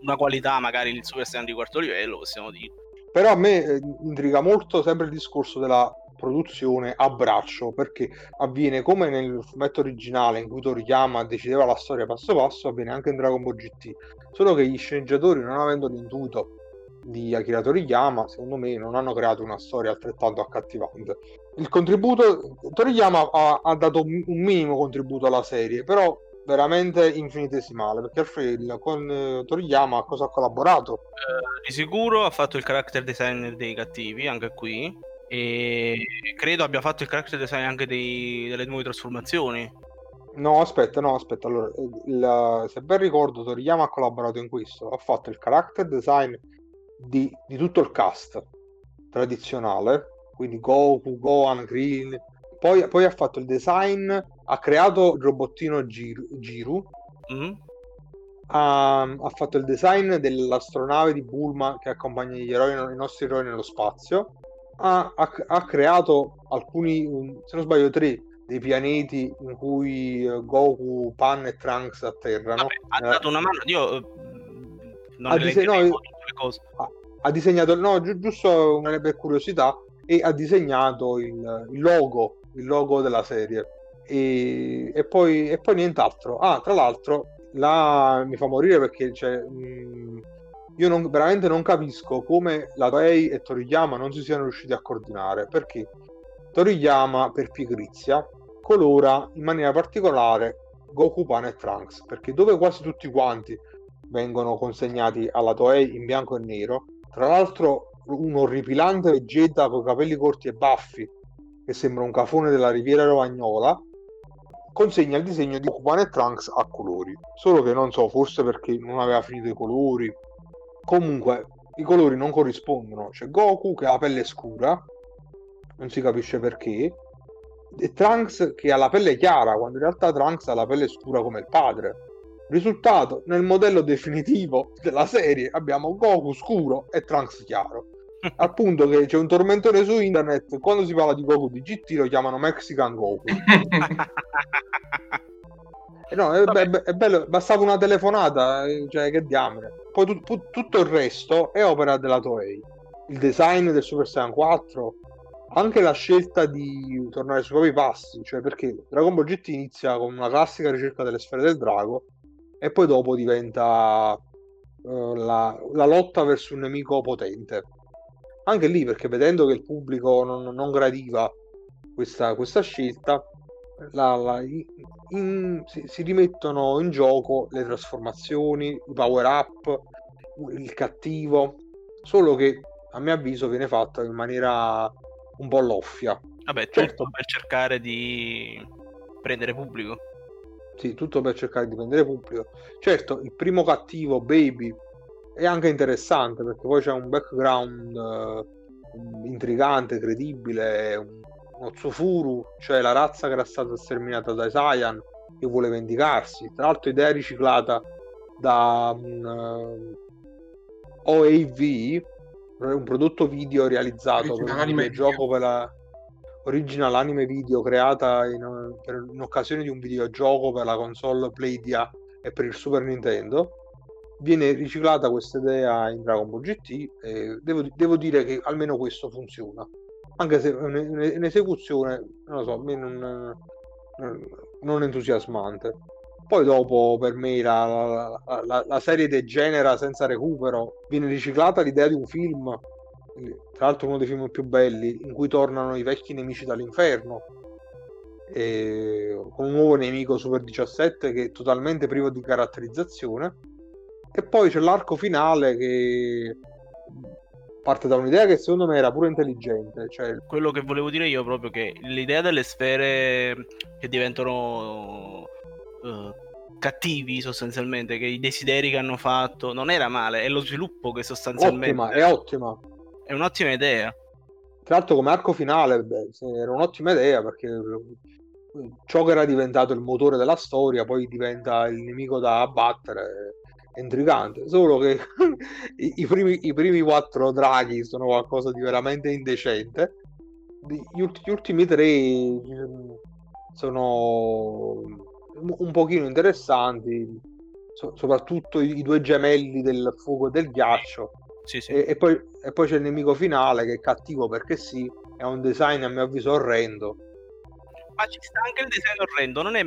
una qualità, magari il Super Saiyan di quarto livello, possiamo dire. Però a me eh, intriga molto sempre il discorso della produzione a braccio, perché avviene come nel fumetto originale in cui Toriyama decideva la storia passo passo, avviene anche in Dragon Ball GT. Solo che gli sceneggiatori, non avendo l'intuito di Akira Toriyama, secondo me non hanno creato una storia altrettanto accattivante. Il contributo, Toriyama ha, ha dato un un minimo contributo alla serie, però veramente infinitesimale, perché Alfred con eh, Toriyama cosa ha collaborato? Eh, di sicuro ha fatto il character design dei cattivi, anche qui. E credo abbia fatto il character design anche dei- delle nuove trasformazioni. No, aspetta, no, aspetta. Allora, il- se ben ricordo, Toriyama ha collaborato in questo. Ha fatto il character design di, di tutto il cast tradizionale, quindi Goku, Gohan, Krillin. Poi, poi ha fatto il design, ha creato il robottino Giru, Giru, Mm? ha, ha fatto il design dell'astronave di Bulma che accompagna gli eroi, i nostri eroi nello spazio. Ha, ha- ha creato alcuni, se non sbaglio, tre dei pianeti in cui eh, Goku, Pan e Trunks atterrano. Vabbè, ha dato una mano. Io eh, Non Ha dise- no, cose. ha disegnato, no, gi- giusto una per curiosità, e ha disegnato il, il logo, il logo della serie. E, e poi, e poi nient'altro. Ah, tra l'altro, là mi fa morire perché cioè, mh, io non- veramente non capisco come la Toei e Toriyama non si siano riusciti a coordinare. Perché Toriyama, per pigrizia, colora in maniera particolare Goku, Pan e Trunks. Perché dove quasi tutti quanti vengono consegnati alla Toei in bianco e nero, tra l'altro un orripilante Vegeta con capelli corti e baffi che sembra un cafone della riviera romagnola consegna il disegno di Pan e Trunks a colori. Solo che non so forse perché non aveva finito i colori. Comunque i colori non corrispondono. C'è Goku che ha la pelle scura non si capisce perché e Trunks che ha la pelle chiara quando in realtà Trunks ha la pelle scura come il padre. Risultato, nel modello definitivo della serie abbiamo Goku scuro e Trunks chiaro. Al punto che c'è un tormentone su internet, quando si parla di Goku di GT lo chiamano Mexican Goku. <laughs> E no, è, be- è bello, bastava una telefonata, eh, cioè che diamine. Poi tu- pu- tutto il resto è opera della Toei. Il design del Super Saiyan 4, anche la scelta di tornare sui propri passi, cioè perché Dragon Ball GT inizia con una classica ricerca delle sfere del drago e poi dopo diventa eh, la, la lotta verso un nemico potente. Anche lì, perché vedendo che il pubblico non, non gradiva questa, questa scelta, la- la- in- si, si rimettono in gioco le trasformazioni, i power up, il cattivo, solo che a mio avviso viene fatto in maniera un po' loffia. Vabbè, Certo. per cercare di prendere pubblico. Sì, tutto per cercare di prendere pubblico. Certo, il primo cattivo, Baby, è anche interessante perché poi c'è un background eh, intrigante, credibile, un- uno Tsufuru, cioè la razza che era stata sterminata dai Saiyan che vuole vendicarsi. Tra l'altro idea riciclata da un OAV, un prodotto video realizzato per un anime videogioco per la original anime video creata in, per- in occasione di un videogioco per la console Playdia e per il Super Nintendo. Viene riciclata questa idea in Dragon Ball GT e devo, devo dire che almeno questo funziona. Anche se un'esecuzione, non lo so, a me non- non entusiasmante. Poi dopo per me la, la- la- la serie degenera senza recupero, viene riciclata l'idea di un film, tra l'altro uno dei film più belli, in cui tornano i vecchi nemici dall'inferno, e con un nuovo nemico Super 17 che è totalmente privo di caratterizzazione. E poi c'è l'arco finale che parte da un'idea che secondo me era pure intelligente, cioè Quello che volevo dire io proprio che l'idea delle sfere che diventano eh, cattivi sostanzialmente, che i desideri che hanno fatto non era male, è lo sviluppo che sostanzialmente ottima, è ottima. è un'ottima idea. Tra l'altro come arco finale beh, era un'ottima idea perché eh, ciò che era diventato il motore della storia poi diventa il nemico da abbattere intrigante solo che <laughs> i, i primi, i primi quattro draghi sono qualcosa di veramente indecente gli, ulti- gli ultimi tre mm, sono un- pochino interessanti so- soprattutto i, i due gemelli del fuoco e del ghiaccio Sì, sì. e, e poi, e poi c'è il nemico finale che è cattivo perché sì, è un design a mio avviso orrendo. Ma ci sta anche il design orrendo, non è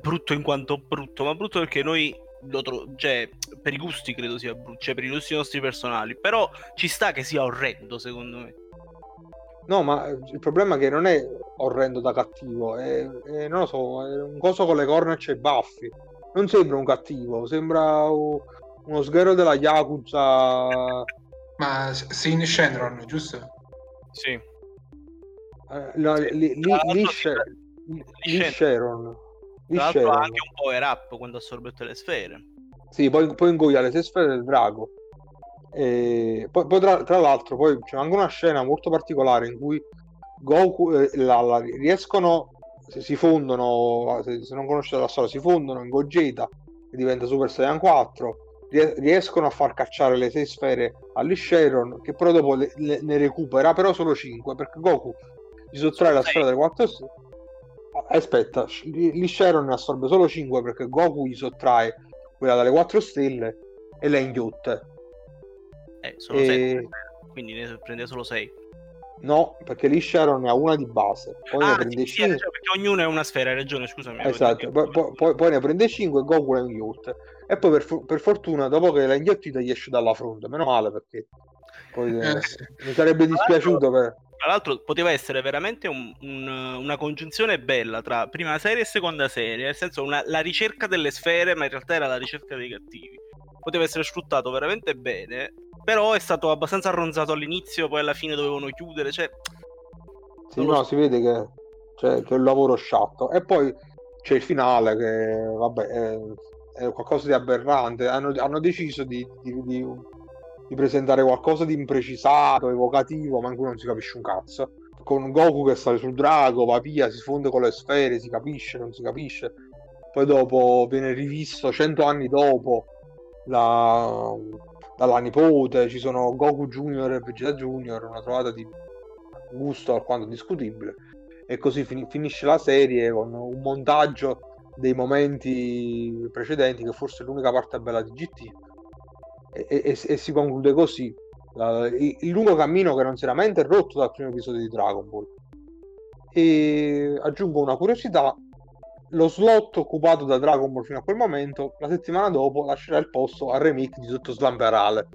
brutto in quanto brutto, ma brutto perché noi tro- cioè, per i gusti credo sia brutto, cioè per i gusti nostri personali, però ci sta che sia orrendo secondo me. No, ma il problema è che non è orrendo da cattivo, è, è- non lo so, è un coso con le corna e c'è i baffi. Non sembra un cattivo, sembra uno sghero della Yakuza. Ma Sin Shenron, giusto? Sì. eh, no, lì, lì, lì si- Sha- lì lì Shen- Sharon. Lì Tra l'altro ha anche un power up quando ha assorbito le sfere. Sì, poi, poi ingoia le sei sfere del drago. E poi, poi tra, tra l'altro, poi c'è anche una scena molto particolare in cui Goku eh, la- la- riescono, se si fondono, se, se non conoscete la storia, si fondono in Gogeta che diventa Super Saiyan 4. rie- Riescono a far cacciare le sei sfere a Sharon, che però dopo le- le- ne recupera, però solo 5 perché Goku gli sottrae la sfera delle 4 stelle. Aspetta, Lee Sharon ne assorbe solo 5 perché Goku gli sottrae quella dalle 4 stelle e Lengyut. Eh, sono E- sette, quindi ne prende solo sei. No, perché lì Sharon ne ha una di base, poi ne Ah, prende sì, sì, hai 5. ragione, perché ognuno è una sfera, hai ragione, scusami. Esatto, poi, poi- poi- poi ne prende 5 Goku Lengyut. E poi per, per fortuna, dopo che l'ha inghiottita, gli esce dalla fronte. Meno male perché poi eh, Eh, mi sarebbe dispiaciuto per... Tra l'altro poteva essere veramente un- un- una congiunzione bella tra prima serie e seconda serie, nel senso una- la ricerca delle sfere, ma in realtà era la ricerca dei cattivi. Poteva essere sfruttato veramente bene, però è stato abbastanza arronzato all'inizio, poi alla fine dovevano chiudere, cioè... Sì, no, so. si vede che, cioè, che è un lavoro sciatto. E poi c'è il finale che, vabbè, è, è qualcosa di aberrante. Hanno, hanno deciso di, di- di- di presentare qualcosa di imprecisato, evocativo, ma in cui non si capisce un cazzo. Con Goku che sale sul drago, va via, si fonde con le sfere, si capisce, non si capisce. Poi dopo viene rivisto cento anni dopo la- dalla nipote, ci sono Goku Junior e Vegeta Junior, una trovata di gusto alquanto discutibile e così fini- finisce la serie con un montaggio dei momenti precedenti che forse è l'unica parte bella di GT e, e- e- si conclude così. La- il, il lungo cammino che non si era mai interrotto dal primo episodio di Dragon Ball. E aggiungo una curiosità. Lo slot occupato da Dragon Ball fino a quel momento la settimana dopo lascerà il posto al remake di Sotto Slamperale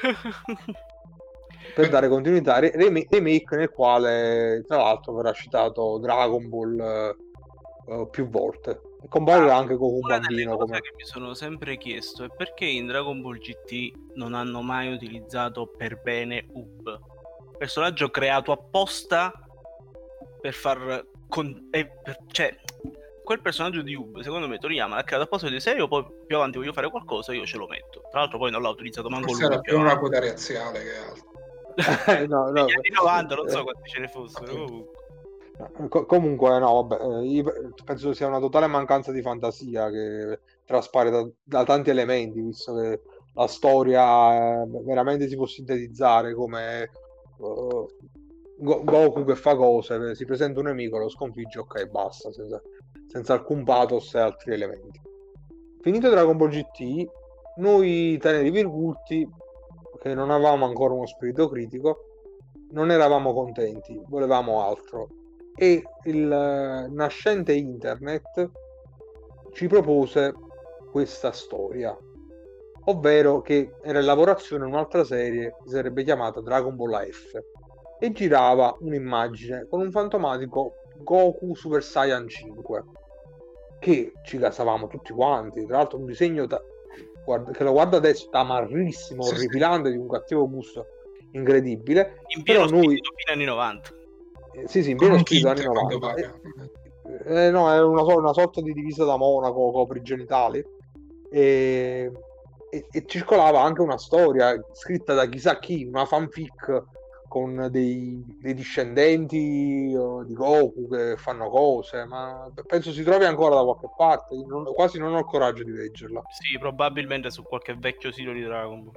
<laughs> per dare continuità re- rem- remake nel quale tra l'altro verrà citato Dragon Ball eh, più volte e comparirà anche Una delle bambino cose come che mi sono sempre chiesto è perché in Dragon Ball GT non hanno mai utilizzato per bene Ub, personaggio creato apposta per far con- eh, per- cioè quel personaggio di Ub secondo me Toriyama l'ha creato apposta di serio poi più avanti voglio fare qualcosa io ce lo metto. Tra l'altro poi non l'ha utilizzato manco Forse lui era più una quota razziale che altro. <laughs> No, no, negli anni 90 non so eh, quanti ce ne fossero comunque Co- comunque, no, vabbè, eh, io penso sia una totale mancanza di fantasia che traspare da, da tanti elementi, visto che la storia eh, veramente si può sintetizzare come eh, Go- Goku che fa cose, si presenta un nemico, lo sconfigge, ok, basta, senza, senza alcun pathos e altri elementi. Finito Dragon Ball GT, noi teneri virgulti, che non avevamo ancora uno spirito critico, non eravamo contenti, volevamo altro e il eh, nascente internet ci propose questa storia, ovvero che era in lavorazione un'altra serie che sarebbe chiamata Dragon Ball AF e girava un'immagine con un fantomatico Goku Super Saiyan 5 che ci casavamo tutti quanti, tra l'altro un disegno da- guarda- che lo guardo adesso tamarrissimo, Sì, sì. orripilante, di un cattivo gusto incredibile. in pieno Però noi- anni 90 Eh, Sì, sì, in pieno kit anni quando 90. paga. Eh, no, è una, una sorta di divisa da monaco, copri i genitali. E, e- e circolava anche una storia scritta da chissà chi, una fanfic con dei, dei discendenti eh, di Goku che fanno cose, ma penso si trovi ancora da qualche parte. Non- quasi non ho il coraggio di leggerla. sì probabilmente su qualche vecchio sito di Dragon Ball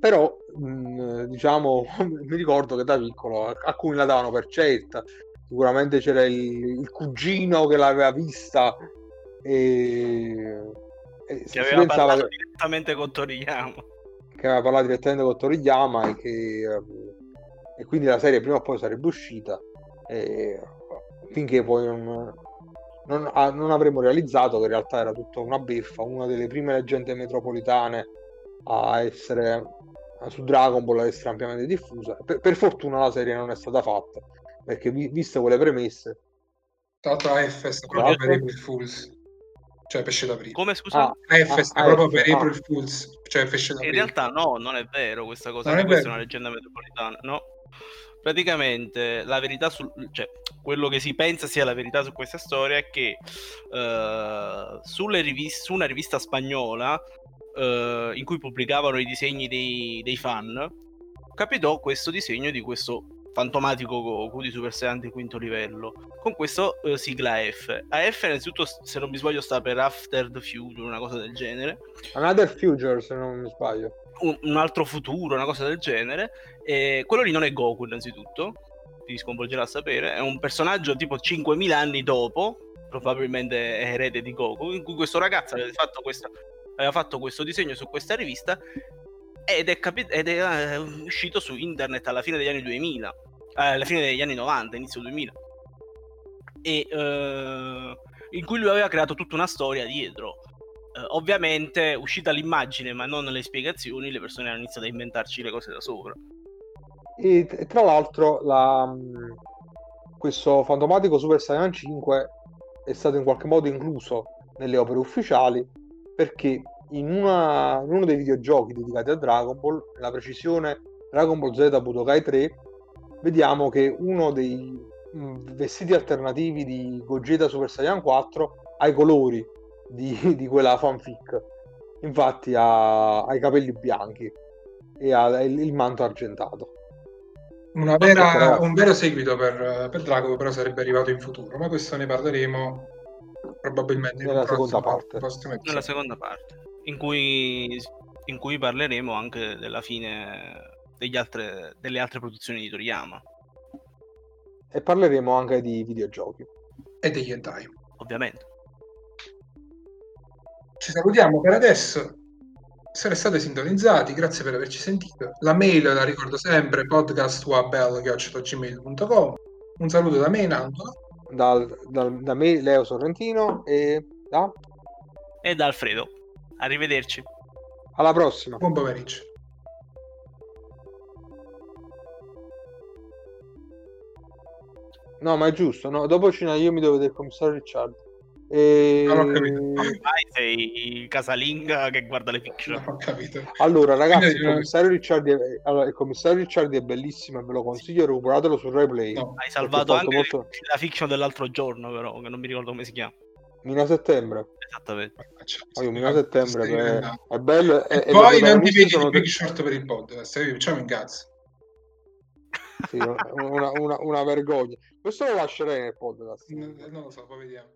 Però, mh, diciamo, <laughs> mi ricordo che da piccolo alcuni la davano per certa. Sicuramente c'era il, il cugino che l'aveva vista e, e che aveva parlato che, direttamente con Toriyama che aveva parlato direttamente con Toriyama e che e quindi la serie prima o poi sarebbe uscita e, finché poi non, non, non avremmo realizzato che in realtà era tutta una beffa, una delle prime leggende metropolitane a essere su Dragon Ball essere ampiamente diffusa. Per, per fortuna la serie non è stata fatta, perché vi- viste quelle premesse, Tra l'altro AF sta proprio per April Fools, cioè pesce d'aprile. come scusa? ah, AF ah, sta ah, proprio per ah. April Fools, cioè pesce In d'aprile. realtà no, non è vero questa cosa, Non è questa è una leggenda metropolitana, no. Praticamente la verità sul cioè quello che si pensa sia la verità su questa storia è che eh, sulle rivis- su una rivista spagnola eh, in cui pubblicavano i disegni dei, dei fan capitò questo disegno di questo fantomatico Goku di Super Saiyan di quinto livello con questo eh, sigla F. AF innanzitutto se non mi sbaglio sta per After the Future, una cosa del genere Another Future se non mi sbaglio. un, un altro futuro, una cosa del genere. E quello lì non è Goku, innanzitutto. Ti sconvolgerà a sapere. È un personaggio tipo 5.000 anni dopo, probabilmente è erede di Goku. In cui questo ragazzo aveva fatto questa. Aveva fatto questo disegno su questa rivista ed è, capi- ed è eh, uscito su internet alla fine degli anni 2000, eh, alla fine degli anni 90, inizio 2000. E eh, in cui lui aveva creato tutta una storia dietro. Ovviamente, uscita l'immagine, ma non le spiegazioni, le persone hanno iniziato a inventarci le cose da sopra. E tra l'altro, la, mh, questo fantomatico Super Saiyan 5 è stato in qualche modo incluso nelle opere ufficiali perché in, una- in uno dei videogiochi dedicati a Dragon Ball, nella precisione Dragon Ball Z Budokai 3, vediamo che uno dei mh, vestiti alternativi di Gogeta Super Saiyan 4 ha i colori di, <laughs> di quella fanfic. Infatti ha, ha i capelli bianchi e ha il, il manto argentato. Vera- un vero seguito per, per Drago però sarebbe arrivato in futuro, ma questo ne parleremo probabilmente Nella seconda parte. Nella seconda parte, in cui, in cui parleremo anche della fine degli altre, delle altre produzioni di Toriyama, E parleremo anche di videogiochi. E degli hentai. ovviamente. Ci salutiamo per adesso. Se restate sintonizzati, grazie per averci sentito. La mail la ricordo sempre, podcastwabel.gmail.com Un saluto da me, Nando. Dal- dal- da me, Leo Sorrentino, e da- E da Alfredo. Arrivederci. alla prossima. Buon pomeriggio. No, ma è giusto. No, dopo cena io mi devo vedere il commissario Ricciardo. E... Non ho capito. Ormai sei casalinga che guarda le fiction. Non ho capito. Allora, ragazzi, il commissario Ricciardi è... allora, il commissario Ricciardi è bellissimo e ve lo consiglio, recuperatelo su RaiPlay. No. Hai salvato anche molto- la fiction dell'altro giorno, però, che non mi ricordo come si chiama. Mina settembre. Esattamente. Oh, io Mina settembre Stai è, diventando- è bello. E, poi non ti vedi sono il de- big short per il podcast, eh, facciamo in cazzo. sì, una, una- una vergogna. Questo lo lascerei nel podcast. Non lo so, poi vediamo.